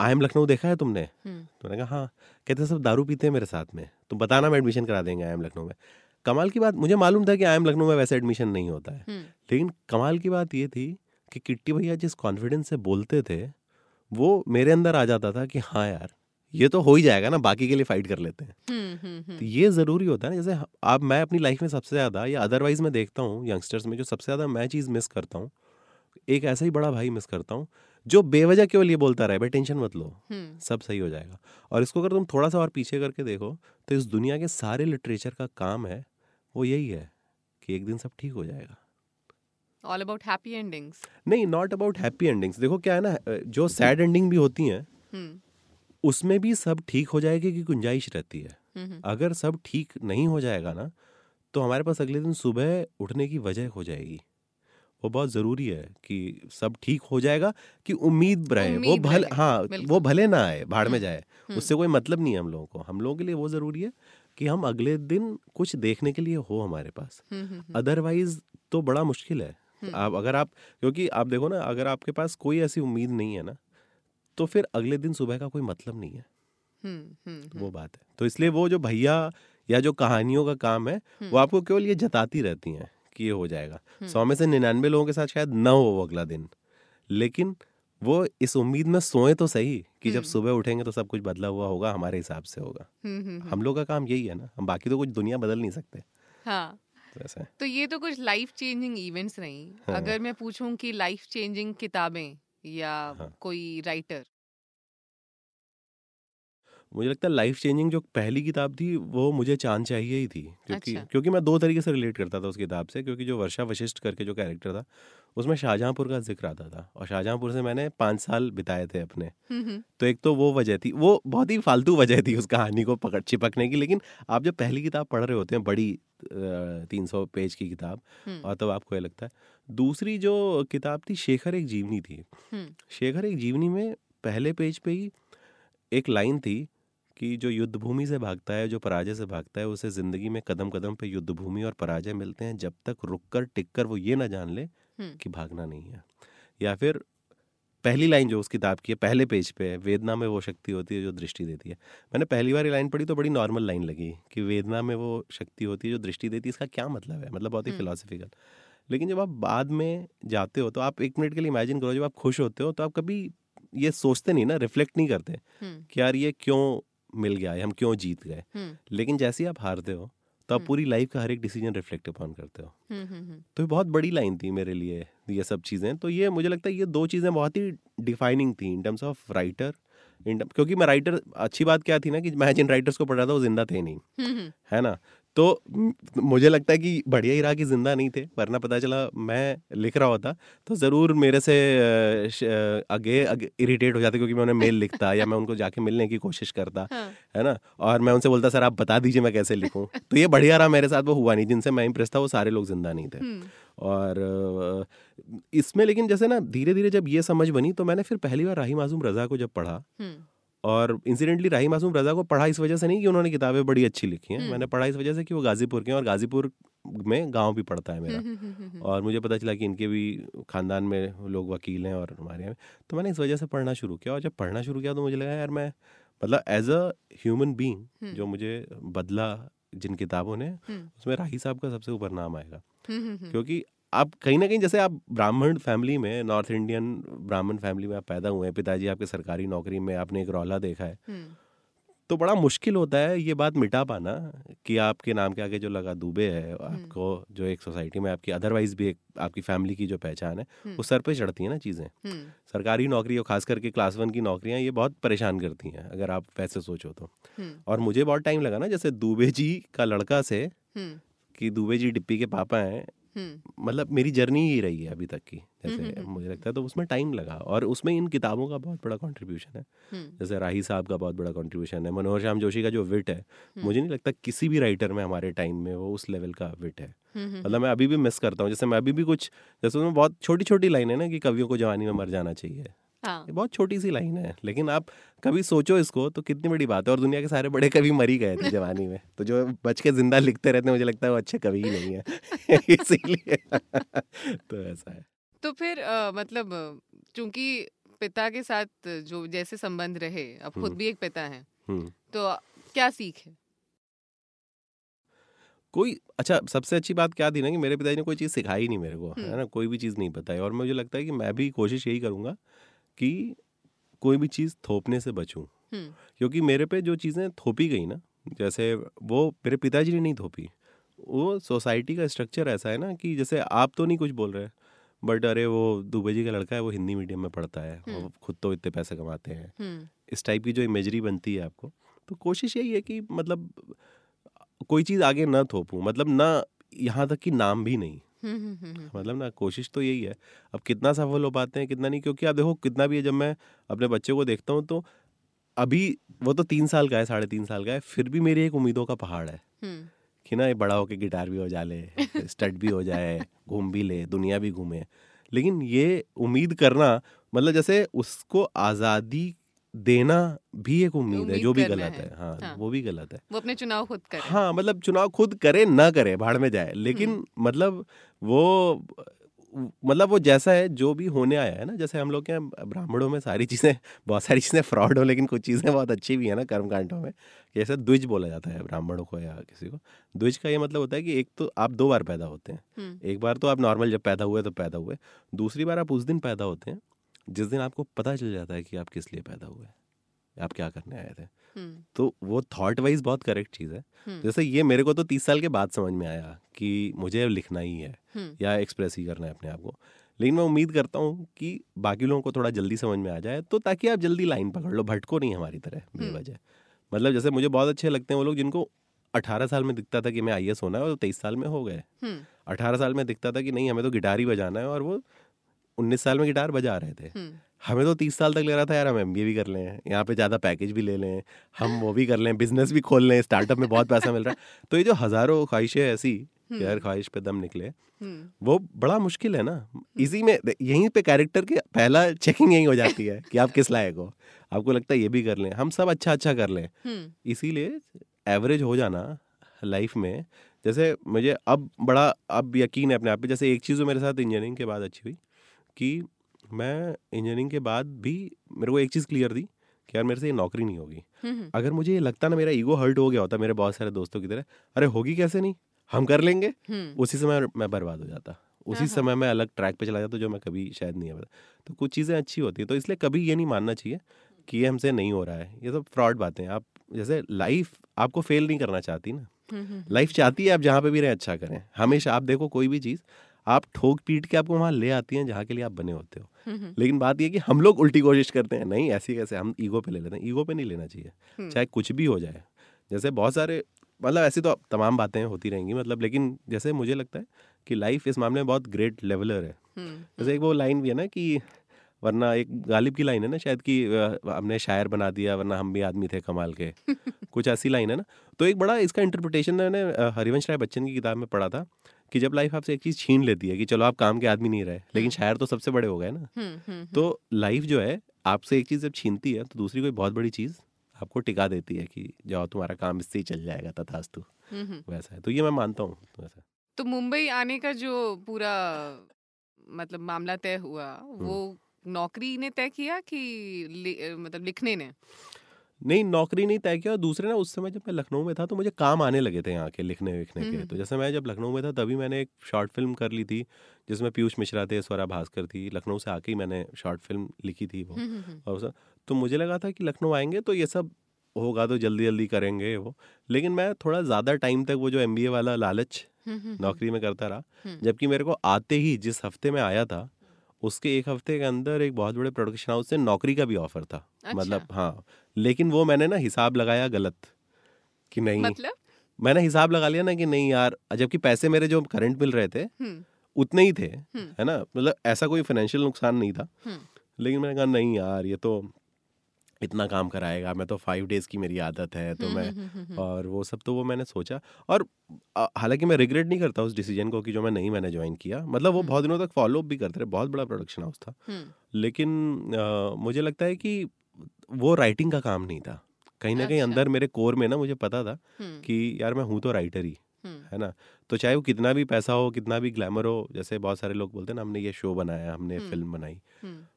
आई एम लखनऊ देखा है तुमने? तो मैंने कहा हाँ। कहते सब दारू पीते हैं मेरे साथ में। तुम बताना मैं एडमिशन करा देंगे आई एम लखनऊ में। कमाल की बात मुझे मालूम था कि आई एम लखनऊ में वैसे एडमिशन नहीं होता है। हम्म, लेकिन कमाल की बात ये थी कि किट्टी भैया जिस कॉन्फिडेंस से बोलते थे वो मेरे अंदर आ जाता था कि हाँ यार ये तो हो ही जाएगा ना बाकी के लिए फाइट कर लेते हैं। हम्म, हम्म, तो ये ज़रूरी होता है ना जैसे आप मैं अपनी लाइफ में सबसे ज़्यादा या अदरवाइज़ मैं देखता हूँ यंगस्टर्स में जो सबसे ज़्यादा मैं चीज़ मिस करता हूँ एक ऐसा ही बड़ा भाई मिस करता हूँ जो बेवजह केवल ये बोलता रहे भाई टेंशन मत लो सब सही हो जाएगा। और इसको अगर तुम थोड़ा सा और पीछे करके देखो तो इस दुनिया के सारे लिटरेचर का काम है वो यही है कि एक दिन सब ठीक हो जाएगा। ऑल अबाउट हैप्पी एंडिंग्स नहीं नॉट अबाउट हैप्पी एंडिंग्स देखो क्या है ना जो सैड एंडिंग भी होती हैं हम्म, उसमें भी सब ठीक हो जाएगी की गुंजाइश रहती है। हम्म, अगर सब ठीक नहीं हो जाएगा ना तो हमारे पास अगले दिन सुबह उठने की वजह हो जाएगी। वो बहुत ज़रूरी है कि सब ठीक हो जाएगा कि उम्मीद रहे वो भले हाँ वो भले ना आए भाड़ में हम्म, जाए हम्म, उससे कोई मतलब नहीं है हम लोगों को। हम लोगों के लिए वो ज़रूरी है कि हम अगले दिन कुछ देखने के लिए हो हमारे पास। हम्म, हम्म, हम्म, अदरवाइज़ तो बड़ा मुश्किल है। हम्म। आप अगर आप क्योंकि आप देखो ना अगर आपके पास कोई ऐसी उम्मीद नहीं है ना तो फिर अगले दिन सुबह का कोई मतलब नहीं है। हम्म, हम्म, हम्म, वो बात है। तो इसलिए वो जो भैया या जो कहानियों का काम है हम्म। वो आपको केवल ये जताती रहती हैं कि ये हो जाएगा। हम्म। सौ में से निन्यानवे लोगों के साथ शायद न हो वो अगला दिन। लेकिन वो इस उम्मीद में सोए तो सही कि जब हम्म। सुबह उठेंगे तो सब कुछ बदला हुआ होगा हमारे हिसाब से होगा हम्म, हम्म, हम लोग का काम यही है ना हम बाकी तो कुछ दुनिया बदल नहीं सकते हाँ तो तो ये तो कुछ लाइफ चेंजिंग इवेंट्स नहीं हाँ। अगर मैं पूछूँ कि लाइफ चेंजिंग किताबें या हाँ। कोई राइटर मुझे लगता है लाइफ चेंजिंग जो पहली किताब थी वो मुझे चाँद चाहिए ही थी क्योंकि अच्छा। क्योंकि मैं दो तरीके से रिलेट करता था उस किताब से क्योंकि जो वर्षा वशिष्ठ करके जो कैरेक्टर था उसमें शाहजहाँपुर का ज़िक्र आता था और शाहजहाँपुर से मैंने पाँच साल बिताए थे अपने। हम्म, हम्म, तो एक तो वो वजह थी वो बहुत ही फालतू वजह थी उस कहानी को पकड़ चिपकने की लेकिन आप जब पहली किताब पढ़ रहे होते हैं बड़ी तीन सौ पेज की किताब हम्म, और तब आपको ये लगता है। दूसरी जो किताब थी शेखर एक जीवनी थी। शेखर एक जीवनी में पहले पेज पे ही एक लाइन थी कि जो युद्ध भूमि से भागता है जो पराजय से भागता है उसे ज़िंदगी में कदम कदम पे युद्ध भूमि और पराजय मिलते हैं जब तक रुक कर टिक कर वो ये ना जान ले कि भागना नहीं है। या फिर पहली लाइन जो उस किताब की है पहले पेज पे है वेदना में वो शक्ति होती है जो दृष्टि देती है। मैंने पहली बार ये लाइन पढ़ी तो बड़ी नॉर्मल लाइन लगी कि वेदना में वो शक्ति होती है जो दृष्टि देती है इसका क्या मतलब है? मतलब बहुत ही। फिलोसफिकल लेकिन जब आप बाद में जाते हो तो आप एक मिनट के लिए इमेजिन करो जब आप खुश होते हो तो आप कभी ये सोचते नहीं ना रिफ्लेक्ट नहीं करते कि यार ये क्यों मिल गया है हम क्यों जीत गए? हम्म, लेकिन जैसे ही आप हारते हो तो आप हम्म। पूरी लाइफ का हर एक डिसीज़न रिफ्लेक्ट अपॉन करते हो। हम्म, तो ये बहुत बड़ी लाइन थी मेरे लिए ये सब चीज़ें। तो ये मुझे लगता है ये दो चीज़ें बहुत ही डिफाइनिंग थी इन टर्म्स ऑफ़ राइटर इन क्योंकि मैं राइटर अच्छी बात क्या थी ना कि मैं जिन राइटर्स को पढ़ रहा था वो ज़िंदा थे नहीं। है ना? तो मुझे लगता है कि बढ़िया ही रहा कि ज़िंदा नहीं थे वरना पता चला मैं लिख रहा होता तो ज़रूर मेरे से आगे, आगे इरिटेट हो जाते क्योंकि मैं उन्हें मेल लिखता या मैं उनको जाके मिलने की कोशिश करता हाँ। है ना? और मैं उनसे बोलता सर आप बता दीजिए मैं कैसे लिखूँ? तो ये बढ़िया रहा मेरे साथ वो हुआ नहीं जिनसे मैं इम्प्रेस था वो सारे लोग ज़िंदा नहीं थे। और इसमें लेकिन जैसे ना धीरे धीरे जब ये समझ बनी तो मैंने फिर पहली बार राही मासूम रजा को जब पढ़ा और इंसिडेंटली राही मासूम रजा को पढ़ा इस वजह से नहीं कि उन्होंने किताबें बड़ी अच्छी लिखी हैं। मैंने पढ़ा इस वजह से कि वो गाजीपुर के हैं और गाजीपुर में गाँव भी पड़ता है मेरा। [LAUGHS] और मुझे पता चला कि इनके भी खानदान में लोग वकील हैं और हमारे यहाँ तो मैंने इस वजह से पढ़ना शुरू किया और जब पढ़ना शुरू किया तो मुझे लगा यार मैं मतलब एज अ ह्यूमन बींग जो मुझे बदला जिन किताबों ने उसमें राही साहब का सबसे ऊपर नाम आएगा। [LAUGHS] क्योंकि आप कहीं ना कहीं जैसे आप ब्राह्मण फैमिली में नॉर्थ इंडियन ब्राह्मण फैमिली में आप पैदा हुए हैं पिताजी आपके सरकारी नौकरी में आपने एक रौला देखा है हम्म। तो बड़ा मुश्किल होता है ये बात मिटा पाना कि आपके नाम के आगे जो लगा दुबे है हम्म। आपको जो एक सोसाइटी में आपकी अदरवाइज़ भी एक आपकी फैमिली की जो पहचान है हम्म। वो सर पे चढ़ती है ना चीज़ें सरकारी नौकरी और खास करके क्लास वन की नौकरियाँ ये बहुत परेशान करती हैं अगर आप वैसे सोचो तो और मुझे बहुत टाइम लगा ना जैसे दुबे जी का लड़का से कि दुबे जी डिप्पी के पापा हैं। मतलब मेरी जर्नी ही रही है अभी तक की जैसे हम्म, हम्म, मुझे लगता है तो उसमें टाइम लगा और उसमें इन किताबों का बहुत बड़ा कंट्रीब्यूशन है। जैसे राही साहब का बहुत बड़ा कंट्रीब्यूशन है मनोहर श्याम जोशी का जो विट है मुझे नहीं लगता किसी भी राइटर में हमारे टाइम में वो उस लेवल का विट है। मतलब मैं अभी भी मिस करता हूँ जैसे मैं अभी भी कुछ जैसे उसमें बहुत छोटी छोटी लाइन है ना कि कवियों को जवानी में मर जाना चाहिए। हाँ. ये बहुत छोटी सी लाइन है लेकिन आप कभी सोचो इसको तो कितनी बड़ी बात है। और दुनिया के सारे बड़े कवि मर ही गए थे जवानी में। तो जो बच के ज़िंदा लिखते रहते हैं मुझे लगता है वो अच्छे कवि ही नहीं है। [LAUGHS] इसीलिए। तो ऐसा है। तो फिर आ, मतलब चूँकि पिता के साथ जो जैसे संबंध रहे अब खुद हम्म। भी एक पिता है हम्म। तो क्या सीख है? कोई अच्छा सबसे अच्छी बात क्या थी ना कि मेरे पिताजी ने कोई चीज़ सिखाई नहीं मेरे को है हम्म। ना? कोई भी चीज़ नहीं बताई। और मुझे लगता है कि मैं भी कोशिश यही करूँगा कि कोई भी चीज़ थोपने से बचूं हम्म। क्योंकि मेरे पे जो चीज़ें थोपी गई ना जैसे वो मेरे पिताजी ने नहीं थोपी वो सोसाइटी का स्ट्रक्चर ऐसा है ना कि जैसे आप तो नहीं कुछ बोल रहे बट अरे वो दुबे जी का लड़का है वो हिंदी मीडियम में पढ़ता है वो हम्म। खुद तो इतने पैसे कमाते हैं हम्म। इस टाइप की जो इमेजरी बनती है आपको तो कोशिश यही है कि मतलब कोई चीज़ आगे ना थोपूं मतलब ना यहाँ तक कि नाम भी नहीं मतलब ना कोशिश तो यही है। अब कितना सफल हो पाते हैं कितना नहीं क्योंकि आप देखो कितना भी है जब मैं अपने बच्चे को देखता हूँ तो अभी वो तो तीन साल का है साढ़े तीन साल का है फिर भी मेरी एक उम्मीदों का पहाड़ है कि ना ये बड़ा होके गिटार भी हो जाए [LAUGHS] स्टड भी हो जाए घूम भी ले दुनिया भी घूमे। लेकिन ये उम्मीद करना मतलब जैसे उसको आज़ादी देना भी एक उम्मीद है जो भी गलत है, है। हाँ, हाँ। वो भी गलत है। वो अपने चुनाव खुद करे। हाँ मतलब चुनाव खुद करे ना करे भाड़ में जाए। लेकिन मतलब वो मतलब वो जैसा है जो भी होने आया है ना जैसे हम लोग के ब्राह्मणों में सारी चीज़ें बहुत सारी चीज़ें फ्रॉड हो लेकिन कुछ चीज़ें बहुत अच्छी भी है ना कर्मकांडों में। जैसे द्विज बोला जाता है ब्राह्मणों को या किसी को। द्विज का ये मतलब होता है कि एक तो आप दो बार पैदा होते हैं। एक बार तो आप नॉर्मल जब पैदा हुए तो पैदा हुए। दूसरी बार आप उस दिन पैदा होते हैं जिस दिन आपको पता चल जाता है कि आप किस लिए पैदा हुए आप क्या करने आए थे। तो वो थॉट वाइज बहुत करेक्ट चीज़ है। जैसे ये मेरे को तो तीस साल के बाद समझ में आया कि मुझे लिखना ही है। या एक्सप्रेस ही करना है अपने आप को। लेकिन मैं उम्मीद करता हूँ कि बाकी लोगों को थोड़ा जल्दी समझ में आ जाए तो ताकि आप जल्दी लाइन पकड़ लो भटको नहीं हमारी तरह बेवजह। मतलब जैसे मुझे बहुत अच्छे लगते हैं वो लोग जिनको अठारह साल में दिखता था कि मैं आई होना है और तेईस साल में हो गए। अठारह साल में दिखता था कि नहीं हमें तो गिटार ही बजाना है और वो उन्नीस साल में गिटार बजा रहे थे। हम्म। हमें तो तीस साल तक लग रहा था यार हम एम भी कर लें यहाँ पे ज़्यादा पैकेज भी ले लें हम वो भी कर लें बिज़नेस भी खोल लें स्टार्टअप में बहुत पैसा मिल रहा है। तो ये जो हज़ारों ख्वाहिशें ऐसी हम्म। यार ख्वाहिश पे दम निकले हम्म। वो बड़ा मुश्किल है ना। इसी में यहीं पे कैरेक्टर के पहला चेकिंग यही हो जाती है कि आप किस लायक हो। आपको लगता है ये भी कर लें हम सब अच्छा अच्छा कर लें। इसीलिए एवरेज हो जाना लाइफ में जैसे मुझे अब बड़ा अब यकीन है अपने आप पे जैसे एक चीज़ मेरे साथ इंजीनियरिंग के बाद अच्छी हुई। कि मैं इंजीनियरिंग के बाद भी मेरे को एक चीज़ क्लियर थी कि यार मेरे से ये नौकरी नहीं होगी। अगर मुझे ये लगता ना मेरा ईगो हर्ट हो गया होता मेरे बहुत सारे दोस्तों की तरह अरे होगी कैसे नहीं? हम कर लेंगे। उसी समय मैं बर्बाद हो जाता। उसी हाँ, हाँ। समय मैं अलग ट्रैक पे चला जाता जो मैं कभी शायद नहीं है। तो कुछ चीज़ें अच्छी होती है तो इसलिए कभी ये नहीं मानना चाहिए कि ये हमसे नहीं हो रहा है। ये सब फ्रॉड बातें आप जैसे लाइफ आपको फेल नहीं करना चाहती ना। लाइफ चाहती है आप जहाँ पे भी रहें अच्छा करें। हमेशा आप देखो कोई भी चीज़ आप ठोक पीट के आपको वहाँ ले आती हैं जहाँ के लिए आप बने होते हो। लेकिन बात यह कि हम लोग उल्टी कोशिश करते हैं नहीं ऐसी कैसे हम ईगो पे ले लेते हैं। ईगो पे नहीं लेना चाहिए चाहे कुछ भी हो जाए। जैसे बहुत सारे मतलब ऐसी तो तमाम बातें होती रहेंगी मतलब लेकिन जैसे मुझे लगता है कि लाइफ इस मामले में बहुत ग्रेट लेवलर है। हम्म, जैसे एक वो लाइन भी है ना कि वरना एक गालिब की लाइन है ना शायद कि हमने शायर बना दिया वरना हम भी आदमी थे कमाल के। [LAUGHS] कुछ ऐसी लाइन है ना। तो एक बड़ा इसका इंटरप्रिटेशन मैंने हरिवंश राय बच्चन की किताब में पढ़ा था। कि जब लाइफ आपसे एक चीज़ छीन लेती है कि चलो आप काम के आदमी नहीं रहे लेकिन शायर तो सबसे बड़े हो गए ना। हम्म, हम्म, हम्म, तो लाइफ जो है आपसे एक चीज़ जब छीनती है तो दूसरी कोई बहुत बड़ी चीज़ आपको टिका देती है कि जाओ तुम्हारा काम इससे ही चल जाएगा तथास्तु। हम्म, हम्म। वैसा है। तो ये मैं मानता हूँ वैसा तो मुंबई आने का जो पूरा मतलब मामला तय हुआ वो नौकरी ने तय किया कि मतलब लिखने ने? नहीं नौकरी नहीं तय किया और दूसरे ना उस समय जब मैं लखनऊ में था तो मुझे काम आने लगे थे यहाँ के लिखने विखने के हम्म। तो जैसे मैं जब लखनऊ में था तभी मैंने एक शॉर्ट फ़िल्म कर ली थी जिसमें पीयूष मिश्रा थे स्वरा भास्कर थी। लखनऊ से आके ही मैंने शॉर्ट फ़िल्म लिखी थी वो। हम्म, हम्म, हम्म, और तो मुझे लगा था कि लखनऊ आएँगे तो ये सब होगा तो जल्दी जल्दी करेंगे वो। लेकिन मैं थोड़ा ज़्यादा टाइम तक वो जो एमबीए वाला लालच हम्म, हम्म, नौकरी में करता रहा हम्म। जबकि मेरे को आते ही जिस हफ़्ते में आया था उसके एक हफ़्ते के अंदर एक बहुत बड़े प्रोडक्शन हाउस से नौकरी का भी ऑफ़र था। अच्छा, मतलब हाँ लेकिन वो मैंने ना हिसाब लगाया गलत कि नहीं। मतलब? मैंने हिसाब लगा लिया ना कि नहीं यार जबकि पैसे मेरे जो करंट मिल रहे थे हम्म, उतने ही थे हम्म। है ना? मतलब ऐसा कोई फाइनेंशियल नुकसान नहीं था। हम्म। लेकिन मैंने कहा नहीं यार ये तो इतना काम कराएगा मैं तो फाइव डेज़ की मेरी आदत है तो मैं और वो सब तो वो मैंने सोचा। और हालाँकि मैं रिग्रेट नहीं करता उस डिसीज़न को कि जो मैं नहीं मैंने ज्वाइन किया। मतलब वो। बहुत दिनों तक फॉलो अप भी करते रहे बहुत बड़ा प्रोडक्शन हाउस था। लेकिन अ, मुझे लगता है कि वो राइटिंग का काम नहीं था। कहीं ना कहीं अच्छा। अंदर मेरे कोर में ना मुझे पता था कि यार मैं हूँ तो राइटर ही है। ना? तो चाहे वो कितना भी पैसा हो कितना भी ग्लैमर हो जैसे बहुत सारे लोग बोलते हैं ना हमने ये शो बनाया हमने। फ़िल्म बनाई।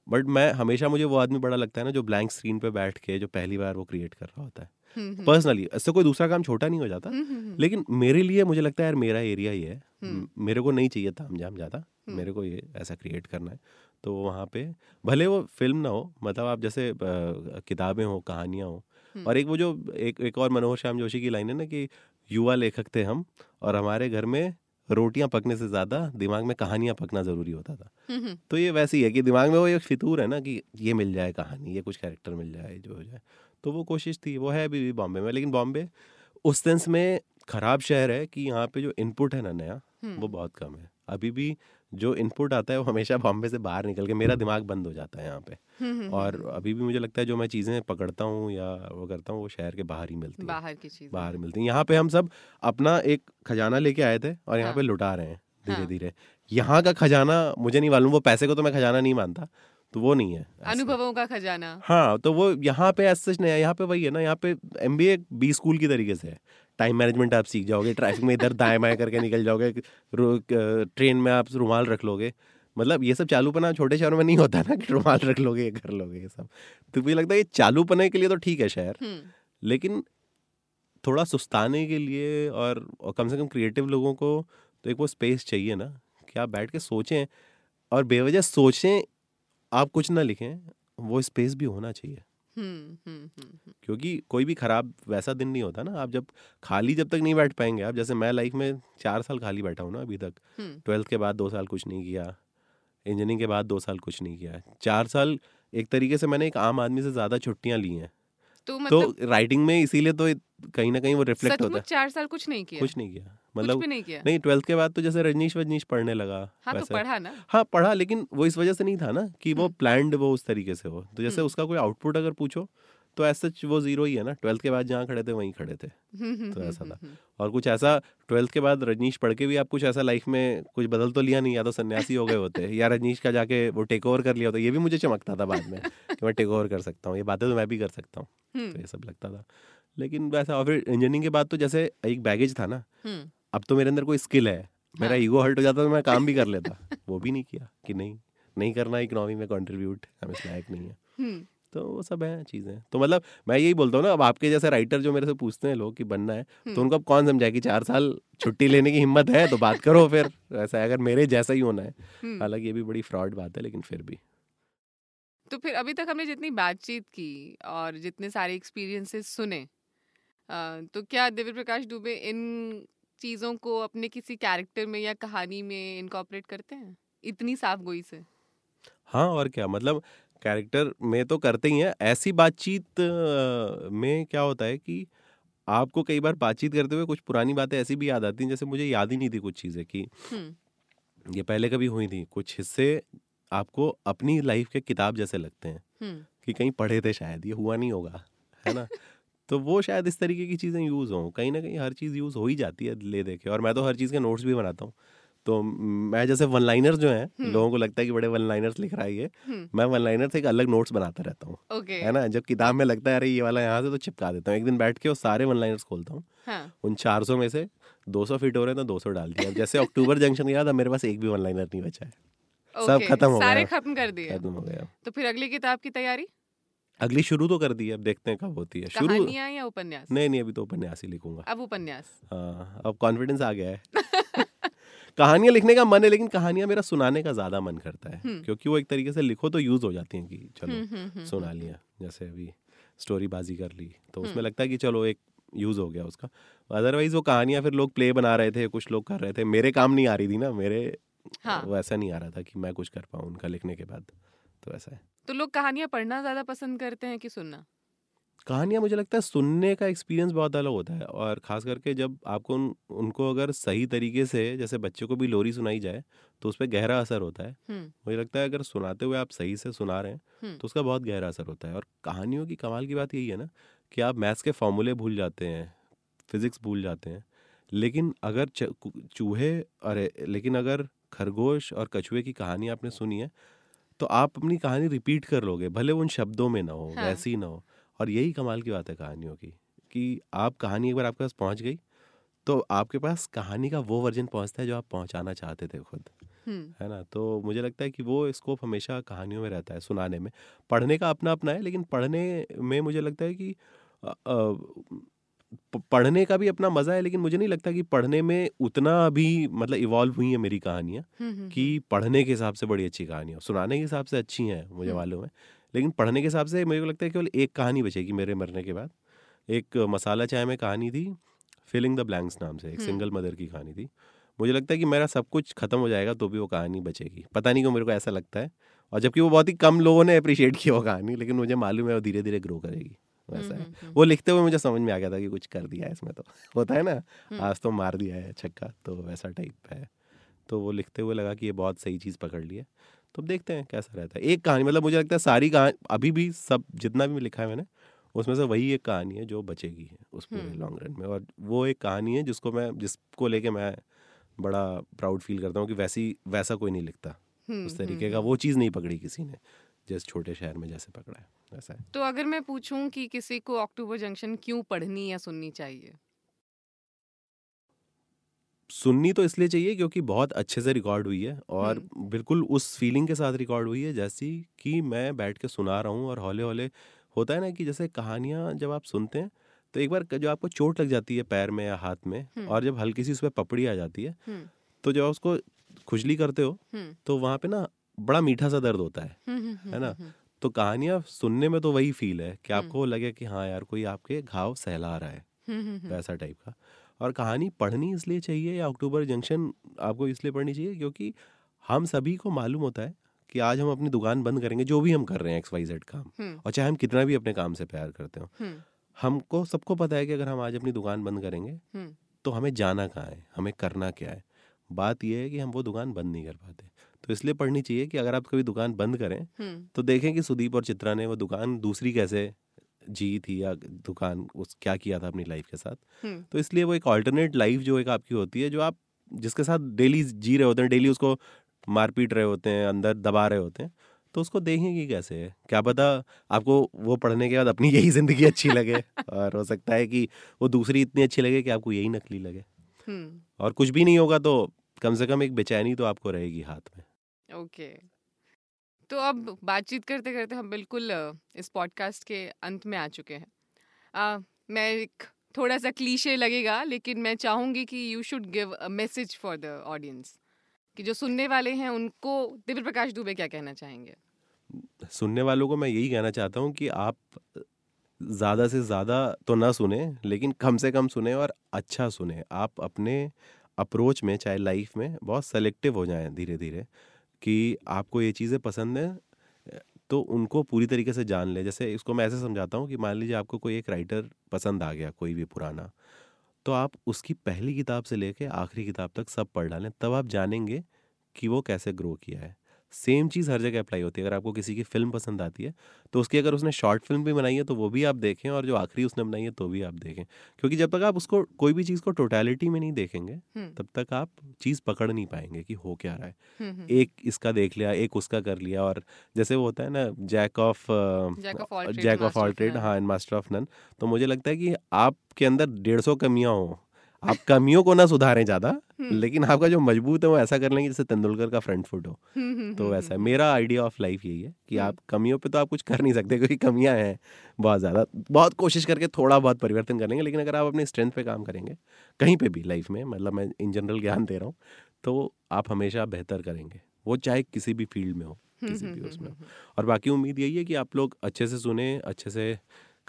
बट मैं हमेशा मुझे वो आदमी बड़ा लगता है ना जो ब्लैंक स्क्रीन पे बैठ के जो पहली बार वो क्रिएट कर रहा होता है। पर्सनली इससे कोई दूसरा काम छोटा नहीं हो जाता। लेकिन मेरे लिए मुझे लगता है यार मेरा एरिया ही है। मेरे को नहीं चाहिए ताम झाम ज़्यादा। मेरे को ये ऐसा क्रिएट करना है। तो वहाँ पे भले वो फ़िल्म ना हो मतलब आप जैसे किताबें हो कहानियाँ हो। और एक वो जो एक एक और मनोहर श्याम जोशी की लाइन है ना कि युवा लेखक थे हम और हमारे घर में रोटियाँ पकने से ज़्यादा दिमाग में कहानियाँ पकना ज़रूरी होता था। तो ये वैसे ही है कि दिमाग में वो एक फितूर है ना कि ये मिल जाए कहानी ये कुछ कैरेक्टर मिल जाए जो हो जाए। तो वो कोशिश थी वो है अभी भी बॉम्बे में लेकिन बॉम्बे उस सेंस में ख़राब शहर है कि यहाँ पे जो इनपुट है ना नया वो बहुत कम है। अभी भी जो इनपुट आता है वो हमेशा बॉम्बे से बाहर निकल के मेरा दिमाग बंद हो जाता है यहाँ पे। और अभी भी मुझे लगता है जो मैं चीज़ें पकड़ता हूँ या वो करता हूँ वो शहर के बाहर ही मिलती बाहर की चीज़। बाहर मिलती हैं। यहाँ पे हम सब अपना एक खजाना लेके आए थे और यहाँ हाँ। पे लुटा रहे हैं धीरे हाँ। धीरे यहाँ का खजाना मुझे नहीं मालूम वो पैसे को तो मैं खजाना नहीं मानता तो वो नहीं है अनुभवों का खजाना। हाँ तो वो यहाँ पे ऐसा नहीं है। यहाँ पे वही है ना यहाँ पे एम बी बी स्कूल की तरीके से है। टाइम मैनेजमेंट आप सीख जाओगे ट्रैफ़िक में इधर दाएँ बाएँ करके निकल जाओगे ट्रेन में आप रुमाल रख लोगे। मतलब ये सब चालूपना छोटे शहरों में नहीं होता ना कि रुमाल रख लोगे ये कर लोगे ये सब। तो मुझे लगता है ये चालूपने के लिए तो ठीक है शहर। हम्म, लेकिन थोड़ा सुस्ताने के लिए और, और कम से कम क्रिएटिव लोगों को तो एक वो स्पेस चाहिए ना कि आप बैठ के सोचें और बेवजह सोचें आप कुछ ना लिखें वो स्पेस भी होना चाहिए। हम्म, हम्म, हम्म, क्योंकि कोई भी खराब वैसा दिन नहीं होता ना। आप जब खाली जब तक नहीं बैठ पाएँगे आप जैसे मैं लाइफ में चार साल खाली बैठा हूँ ना अभी तक ट्वेल्थ के बाद दो साल कुछ नहीं किया इंजीनियरिंग के बाद दो साल कुछ नहीं किया। चार साल एक तरीके से मैंने एक आम आदमी से ज़्यादा छुट्टियाँ ली हैं। तो मतलब तो मतलब राइटिंग में इसीलिए तो कहीं ना कहीं वो रिफ्लेक्ट होता है। चार साल कुछ नहीं किया। कुछ नहीं किया। कुछ मतलब भी नहीं किया। नहीं ट्वेल्थ के बाद तो जैसे रजनीश वजनीश पढ़ने लगा हाँ तो पढ़ा ना। हाँ पढ़ा लेकिन वो इस वजह से नहीं था ना कि वो प्लान वो उस तरीके से हो। तो जैसे हम्म। उसका कोई आउटपुट अगर पूछो तो ऐसा वो ज़ीरो ही है ना। ट्वेल्थ के बाद जहाँ खड़े थे वहीं खड़े थे। तो ऐसा था। [LAUGHS] और कुछ ऐसा ट्वेल्थ के बाद रजनीश पढ़ के भी आप कुछ ऐसा लाइफ में कुछ बदल तो लिया नहीं या तो सन्यासी हो गए होते या रजनीश का जाके वो टेक ओवर कर लिया होता ये भी मुझे चमकता था बाद में कि मैं टेक ओवर कर सकता हूँ ये बातें तो मैं भी कर सकता हूँ। हम्म, तो ये सब लगता था। लेकिन वैसा और फिर इंजीनियरिंग के बाद तो जैसे एक बैगेज था ना हम्म, अब तो मेरे अंदर कोई स्किल है मेरा हाँ। ईगो हर्ट हो जाता तो मैं काम भी कर लेता वो भी नहीं किया कि नहीं नहीं करना इकोनॉमी में कंट्रीब्यूट हम इस लायक नहीं है। हम्म, तो वो सब है चीज़ें। तो मतलब मैं यही बोलता हूँ ना अब आपके जैसे राइटर जो मेरे से पूछते हैं लोग कि बनना है हम्म। तो उनको अब कौन समझाए कि चार साल छुट्टी लेने की हिम्मत है तो बात करो फिर। [LAUGHS] ऐसा है अगर मेरे जैसा ही होना है। हम्म। हालाँकि ये भी बड़ी फ्रॉड बात है लेकिन फिर भी। तो फिर अभी तक हमने जितनी बातचीत की और जितने सारे एक्सपीरियंसेस सुने तो क्या दिव्य प्रकाश दुबे इन चीज़ों को अपने किसी कैरेक्टर में या कहानी में इनकॉपरेट करते हैं? इतनी साफ़ गोई से। हाँ और क्या? मतलब कैरेक्टर में तो करते ही हैं। ऐसी बातचीत में क्या होता है कि आपको कई बार बातचीत करते हुए कुछ पुरानी बातें ऐसी भी याद आती हैं जैसे मुझे याद ही नहीं थी कुछ चीज़ें कि। ये पहले कभी हुई थी। कुछ हिस्से आपको अपनी लाइफ के किताब जैसे लगते हैं। कि कहीं पढ़े थे शायद ये हुआ नहीं होगा है ना? [LAUGHS] तो वो शायद इस तरीके की चीज़ें यूज़ हों कहीं ना कहीं हर चीज़ यूज़ हो ही जाती है ले देखे और मैं तो हर चीज़ के नोट्स भी बनाता हूँ। तो मैं जैसे वन लाइनर्स जो हैं हम्म। लोगों को लगता है कि बड़े वन लाइनर्स लिख रहा है ये। हम्म। मैं वन लाइनर से एक अलग नोट्स बनाता रहता हूँ। ओके। है ना? जब किताब में लगता है अरे ये वाला यहाँ से तो चिपका देता हूँ। एक दिन बैठ के वो सारे वन लाइनर्स खोलता हूँ। हाँ। उन 400 में से 200 फिट हो रहे हैं तो 200 डाल दिया। जैसे अक्टूबर जंक्शन गया था मेरे पास एक भी वन लाइनर नहीं बचा है। सब खत्म हो सारे गया। खत्म कर दिए। खत्म हो गया। तो फिर अगली किताब की तैयारी? अगली शुरू तो कर दी है अब देखते हैं कब होती है। शुरू या उपन्यास? नहीं नहीं अभी तो उपन्यास ही लिखूँगा। अब उपन्यास। हाँ अब कॉन्फिडेंस आ गया है। [LAUGHS] कहानियाँ लिखने का मन है लेकिन कहानियाँ मेरा सुनाने का ज़्यादा मन करता है। हम्म। क्योंकि वो एक तरीके से लिखो तो यूज़ हो जाती हैं कि चलो हम्म, हम्म, सुना लिया जैसे अभी स्टोरी बाजी कर ली तो उसमें। लगता है कि चलो एक यूज़ हो गया उसका। अदरवाइज़ वो कहानियाँ फिर लोग प्ले बना रहे थे कुछ लोग कर रहे थे मेरे काम नहीं आ रही थी ना मेरे हाँ। वो ऐसा नहीं आ रहा था कि मैं कुछ कर पाऊँ उनका लिखने के बाद तो ऐसा है। तो लोग कहानियाँ पढ़ना ज़्यादा पसंद करते हैं कि सुनना? कहानियाँ मुझे लगता है सुनने का एक्सपीरियंस बहुत अलग होता है और ख़ास करके जब आपको उन, उनको अगर सही तरीके से जैसे बच्चों को भी लोरी सुनाई जाए तो उस पर गहरा असर होता है। मुझे लगता है अगर सुनाते हुए आप सही से सुना रहे हैं तो उसका बहुत गहरा असर होता है। और कहानियों की कमाल की बात यही है ना कि आप मैथ्स के फॉर्मूले भूल जाते हैं फिजिक्स भूल जाते हैं लेकिन अगर चूहे अरे लेकिन अगर खरगोश और कछुए की कहानी आपने सुनी है तो आप अपनी कहानी रिपीट कर लोगे भले उन शब्दों में ना हो हाँ। वैसी ना हो। और यही कमाल की बात है कहानियों की कि आप कहानी एक बार आपके पास पहुँच गई तो आपके पास कहानी का वो वर्जन पहुँचता है जो आप पहुंचाना चाहते थे खुद हम्म। है ना? तो मुझे लगता है कि वो स्कोप हमेशा कहानियों में रहता है सुनाने में। पढ़ने का अपना अपना है लेकिन पढ़ने में मुझे लगता है कि पढ़ने का भी अपना मज़ा है लेकिन मुझे नहीं लगता कि पढ़ने में उतना अभी मतलब इवॉल्व हुई है मेरी कहानियाँ हम्म, हम्म, कि पढ़ने के हिसाब से बड़ी अच्छी कहानियाँ सुनाने के हिसाब से अच्छी हैं मुझे। मालूम है। लेकिन पढ़ने के हिसाब से मेरे को लगता है केवल एक कहानी बचेगी मेरे मरने के बाद। एक मसाला चाय में कहानी थी फिलिंग द ब्लैंक्स नाम से एक हम्म। सिंगल मदर की कहानी थी। मुझे लगता है कि मेरा सब कुछ खत्म हो जाएगा तो भी वो कहानी बचेगी। पता नहीं क्यों मेरे को ऐसा लगता है। और जबकि वो बहुत ही कम लोगों ने अप्रिशिएट किया वो कहानी लेकिन मुझे मालूम है वो धीरे धीरे ग्रो करेगी। वैसा है। हम्म, हम्म, वो लिखते हुए मुझे समझ में आ गया था कि कुछ कर दिया है इसमें तो। [LAUGHS] होता है ना हम्म। आज तो मार दिया है छक्का तो वैसा टाइप है। तो वो लिखते हुए लगा कि ये बहुत सही चीज़ पकड़ ली है। तो अब देखते हैं कैसा रहता है एक कहानी मतलब मुझे लगता है सारी कहानी अभी भी सब जितना भी लिखा है मैंने उसमें से वही एक कहानी है जो बचेगी है उस पूरे हम्म। लॉन्ग रन में और वो एक कहानी है जिसको मैं जिसको लेके मैं बड़ा प्राउड फील करता हूँ कि वैसी वैसा कोई नहीं लिखता हम्म, उस हम्म, तरीके का हम्म। वो चीज़ नहीं पकड़ी किसी ने जिस छोटे शहर में जैसे पकड़ा है वैसा है तो अगर मैं पूछूँ कि किसी को अक्टूबर जंक्शन क्यों पढ़नी या सुननी चाहिए सुननी तो इसलिए चाहिए क्योंकि बहुत अच्छे से रिकॉर्ड हुई है और बिल्कुल उस फीलिंग के साथ रिकॉर्ड हुई है जैसी कि मैं बैठ के सुना रहा हूँ और हौले हौले होता है ना कि जैसे कहानियाँ जब आप सुनते हैं तो एक बार जो आपको चोट लग जाती है पैर में या हाथ में हम्म। और जब हल्की सी उस पर पपड़ी आ जाती है हम्म, तो जब आप उसको खुजली करते हो हम्म, तो वहाँ पे ना बड़ा मीठा सा दर्द होता है हम्म, हम्म, है ना? हम्म, तो कहानियाँ सुनने में तो वही फील है कि हम्म। आपको लगे कि हाँ यार कोई आपके घाव सहला रहा है हम्म, हम्म, हम्म, वैसा टाइप का और कहानी पढ़नी इसलिए चाहिए या अक्टूबर जंक्शन आपको इसलिए पढ़नी चाहिए क्योंकि हम सभी को मालूम होता है कि आज हम अपनी दुकान बंद करेंगे जो भी हम कर रहे हैं एक्स वाई जेड काम हम्म, और चाहे हम कितना भी अपने काम से प्यार करते हो। हम्म, हमको सबको पता है कि अगर हम आज अपनी दुकान बंद करेंगे हम्म, तो हमें जाना कहाँ है हमें करना क्या है? बात यह है कि हम वो दुकान बंद नहीं कर पाते। तो इसलिए पढ़नी चाहिए कि अगर आप कभी दुकान बंद करें तो देखें कि सुदीप और चित्रा ने वो दुकान दूसरी कैसे जी थी या दुकान उस क्या किया था अपनी लाइफ के साथ? तो इसलिए वो एक ऑल्टरनेट लाइफ जो एक आपकी होती है जो आप जिसके साथ डेली जी रहे होते हैं डेली उसको मार पीट रहे होते हैं अंदर दबा रहे होते हैं तो उसको देखें कि कैसे है। क्या पता आपको वो पढ़ने के बाद अपनी यही ज़िंदगी अच्छी लगे [LAUGHS] और हो सकता है कि वो दूसरी इतनी अच्छी लगे कि आपको यही नकली लगे। और कुछ भी नहीं होगा तो कम से कम एक बेचैनी तो आपको रहेगी हाथ में। ओके। तो अब बातचीत करते करते हम बिल्कुल इस पॉडकास्ट के अंत में आ चुके हैं। अ, मैं एक थोड़ा सा क्लीशे लगेगा लेकिन मैं चाहूँगी कि you should give a message for the audience कि जो सुनने वाले हैं उनको दिव्य प्रकाश दुबे क्या कहना चाहेंगे? सुनने वालों को मैं यही कहना चाहता हूँ कि आप ज़्यादा से ज़्यादा तो ना सुने लेकिन कम से कम सुने और अच्छा सुने। आप अपने अप्रोच में चाहे लाइफ में बहुत सेलेक्टिव हो जाएँ धीरे धीरे कि आपको ये चीज़ें पसंद हैं तो उनको पूरी तरीके से जान ले। जैसे इसको मैं ऐसे समझाता हूँ कि मान लीजिए आपको कोई एक राइटर पसंद आ गया, कोई भी पुराना तो आप उसकी पहली किताब से लेके आखिरी किताब तक सब पढ़ डालें, तब आप जानेंगे कि वो कैसे ग्रो किया है। सेम चीज़ हर जगह अप्लाई होती है। अगर आपको किसी की फ़िल्म पसंद आती है तो उसकी अगर उसने शॉर्ट फ़िल्म भी बनाई है तो वो भी आप देखें और जो आखिरी उसने बनाई है तो भी आप देखें। क्योंकि जब तक आप उसको कोई भी चीज़ को टोटलिटी में नहीं देखेंगे। तब तक आप चीज़ पकड़ नहीं पाएँगे कि हो क्या रहा है। एक इसका देख लिया एक उसका कर लिया और जैसे वो होता है ना jack of jack of all trade हाँ मास्टर ऑफ़ नन तो मुझे लगता है कि आपके अंदर डेढ़ सौ कमियाँ हों आप कमियों को ना सुधारें ज़्यादा हम्म। लेकिन आपका जो मज़बूत है वो ऐसा कर लेंगे जैसे तेंदुलकर का फ्रंट फुट हो। हम्म, हम्म, तो वैसा है। मेरा आइडिया ऑफ़ लाइफ यही है कि आप कमियों पे तो आप कुछ कर नहीं सकते क्योंकि कमियाँ हैं बहुत ज़्यादा। बहुत कोशिश करके थोड़ा बहुत परिवर्तन करेंगे लेकिन अगर आप अपनी स्ट्रेंथ पे काम करेंगे कहीं पे भी लाइफ में मतलब मैं इन जनरल ज्ञान दे रहा हूँ तो आप हमेशा बेहतर करेंगे। वो चाहे किसी भी फ़ील्ड में हो किसी भी उसमें हो। और बाकी उम्मीद यही है कि आप लोग अच्छे से सुने अच्छे से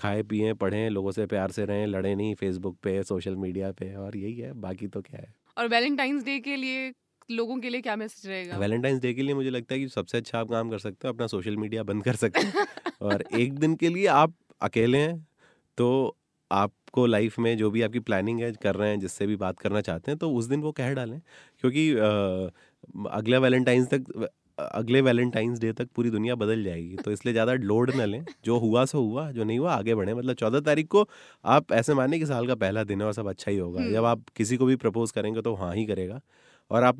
खाए पिए पढ़ें लोगों से प्यार से रहें लड़े नहीं फेसबुक पे सोशल मीडिया पे और यही है बाकी तो क्या है। और वैलेंटाइंस डे के लिए लोगों के लिए क्या मैसेज रहेगा? वैलेंटाइंस डे के लिए मुझे लगता है कि सबसे अच्छा आप काम कर सकते हो अपना सोशल मीडिया बंद कर सकते हैं। [LAUGHS] और एक दिन के लिए आप अकेले हैं तो आपको लाइफ में जो भी आपकी प्लानिंग है कर रहे हैं जिससे भी बात करना चाहते हैं तो उस दिन वो कह डालें। क्योंकि आ, अगला वैलेंटाइंस तक अगले वैलेंटाइंस डे तक पूरी दुनिया बदल जाएगी। तो इसलिए ज़्यादा लोड न लें। जो हुआ सो हुआ जो नहीं हुआ आगे बढ़े। मतलब चौदह तारीख को आप ऐसे माने कि साल का पहला दिन है और सब अच्छा ही होगा। जब आप किसी को भी प्रपोज करेंगे तो हाँ ही करेगा। और आप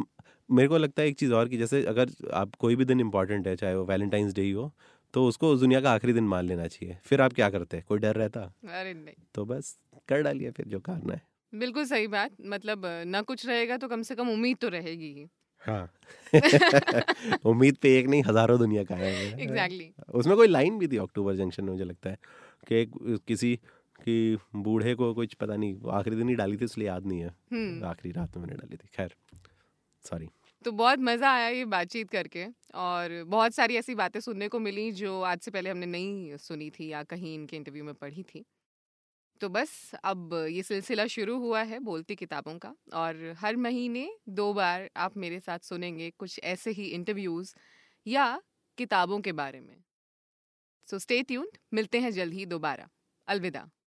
मेरे को लगता है एक चीज़ और कि जैसे अगर आप कोई भी दिन इंपॉर्टेंट है चाहे वो वैलेंटाइंस डे ही हो तो उसको उस दुनिया का आखिरी दिन मान लेना चाहिए। फिर आप क्या करते हैं? कोई डर रहता? अरे नहीं। तो बस कर डालिए फिर जो करना है। बिल्कुल सही बात। मतलब ना कुछ रहेगा तो कम से कम उम्मीद तो रहेगी ही। हाँ। [LAUGHS] उम्मीद पे एक नहीं हज़ारों दुनिया का है। Exactly exactly. उसमें कोई लाइन भी थी अक्टूबर जंक्शन में मुझे लगता है कि किसी कि बूढ़े को कुछ पता नहीं आखिरी दिन ही डाली थी इसलिए याद नहीं है। हम्म। आखिरी रात में मैंने डाली थी खैर सॉरी तो बहुत मज़ा आया ये बातचीत करके और बहुत सारी ऐसी बातें सुनने को मिली जो आज से पहले हमने नहीं सुनी थी या कहीं इनके इंटरव्यू में पढ़ी थी। तो बस अब ये सिलसिला शुरू हुआ है बोलती किताबों का और हर महीने दो बार आप मेरे साथ सुनेंगे कुछ ऐसे ही इंटरव्यूज़ या किताबों के बारे में। सो स्टे ट्यून्ड मिलते हैं जल्द ही दोबारा। अलविदा।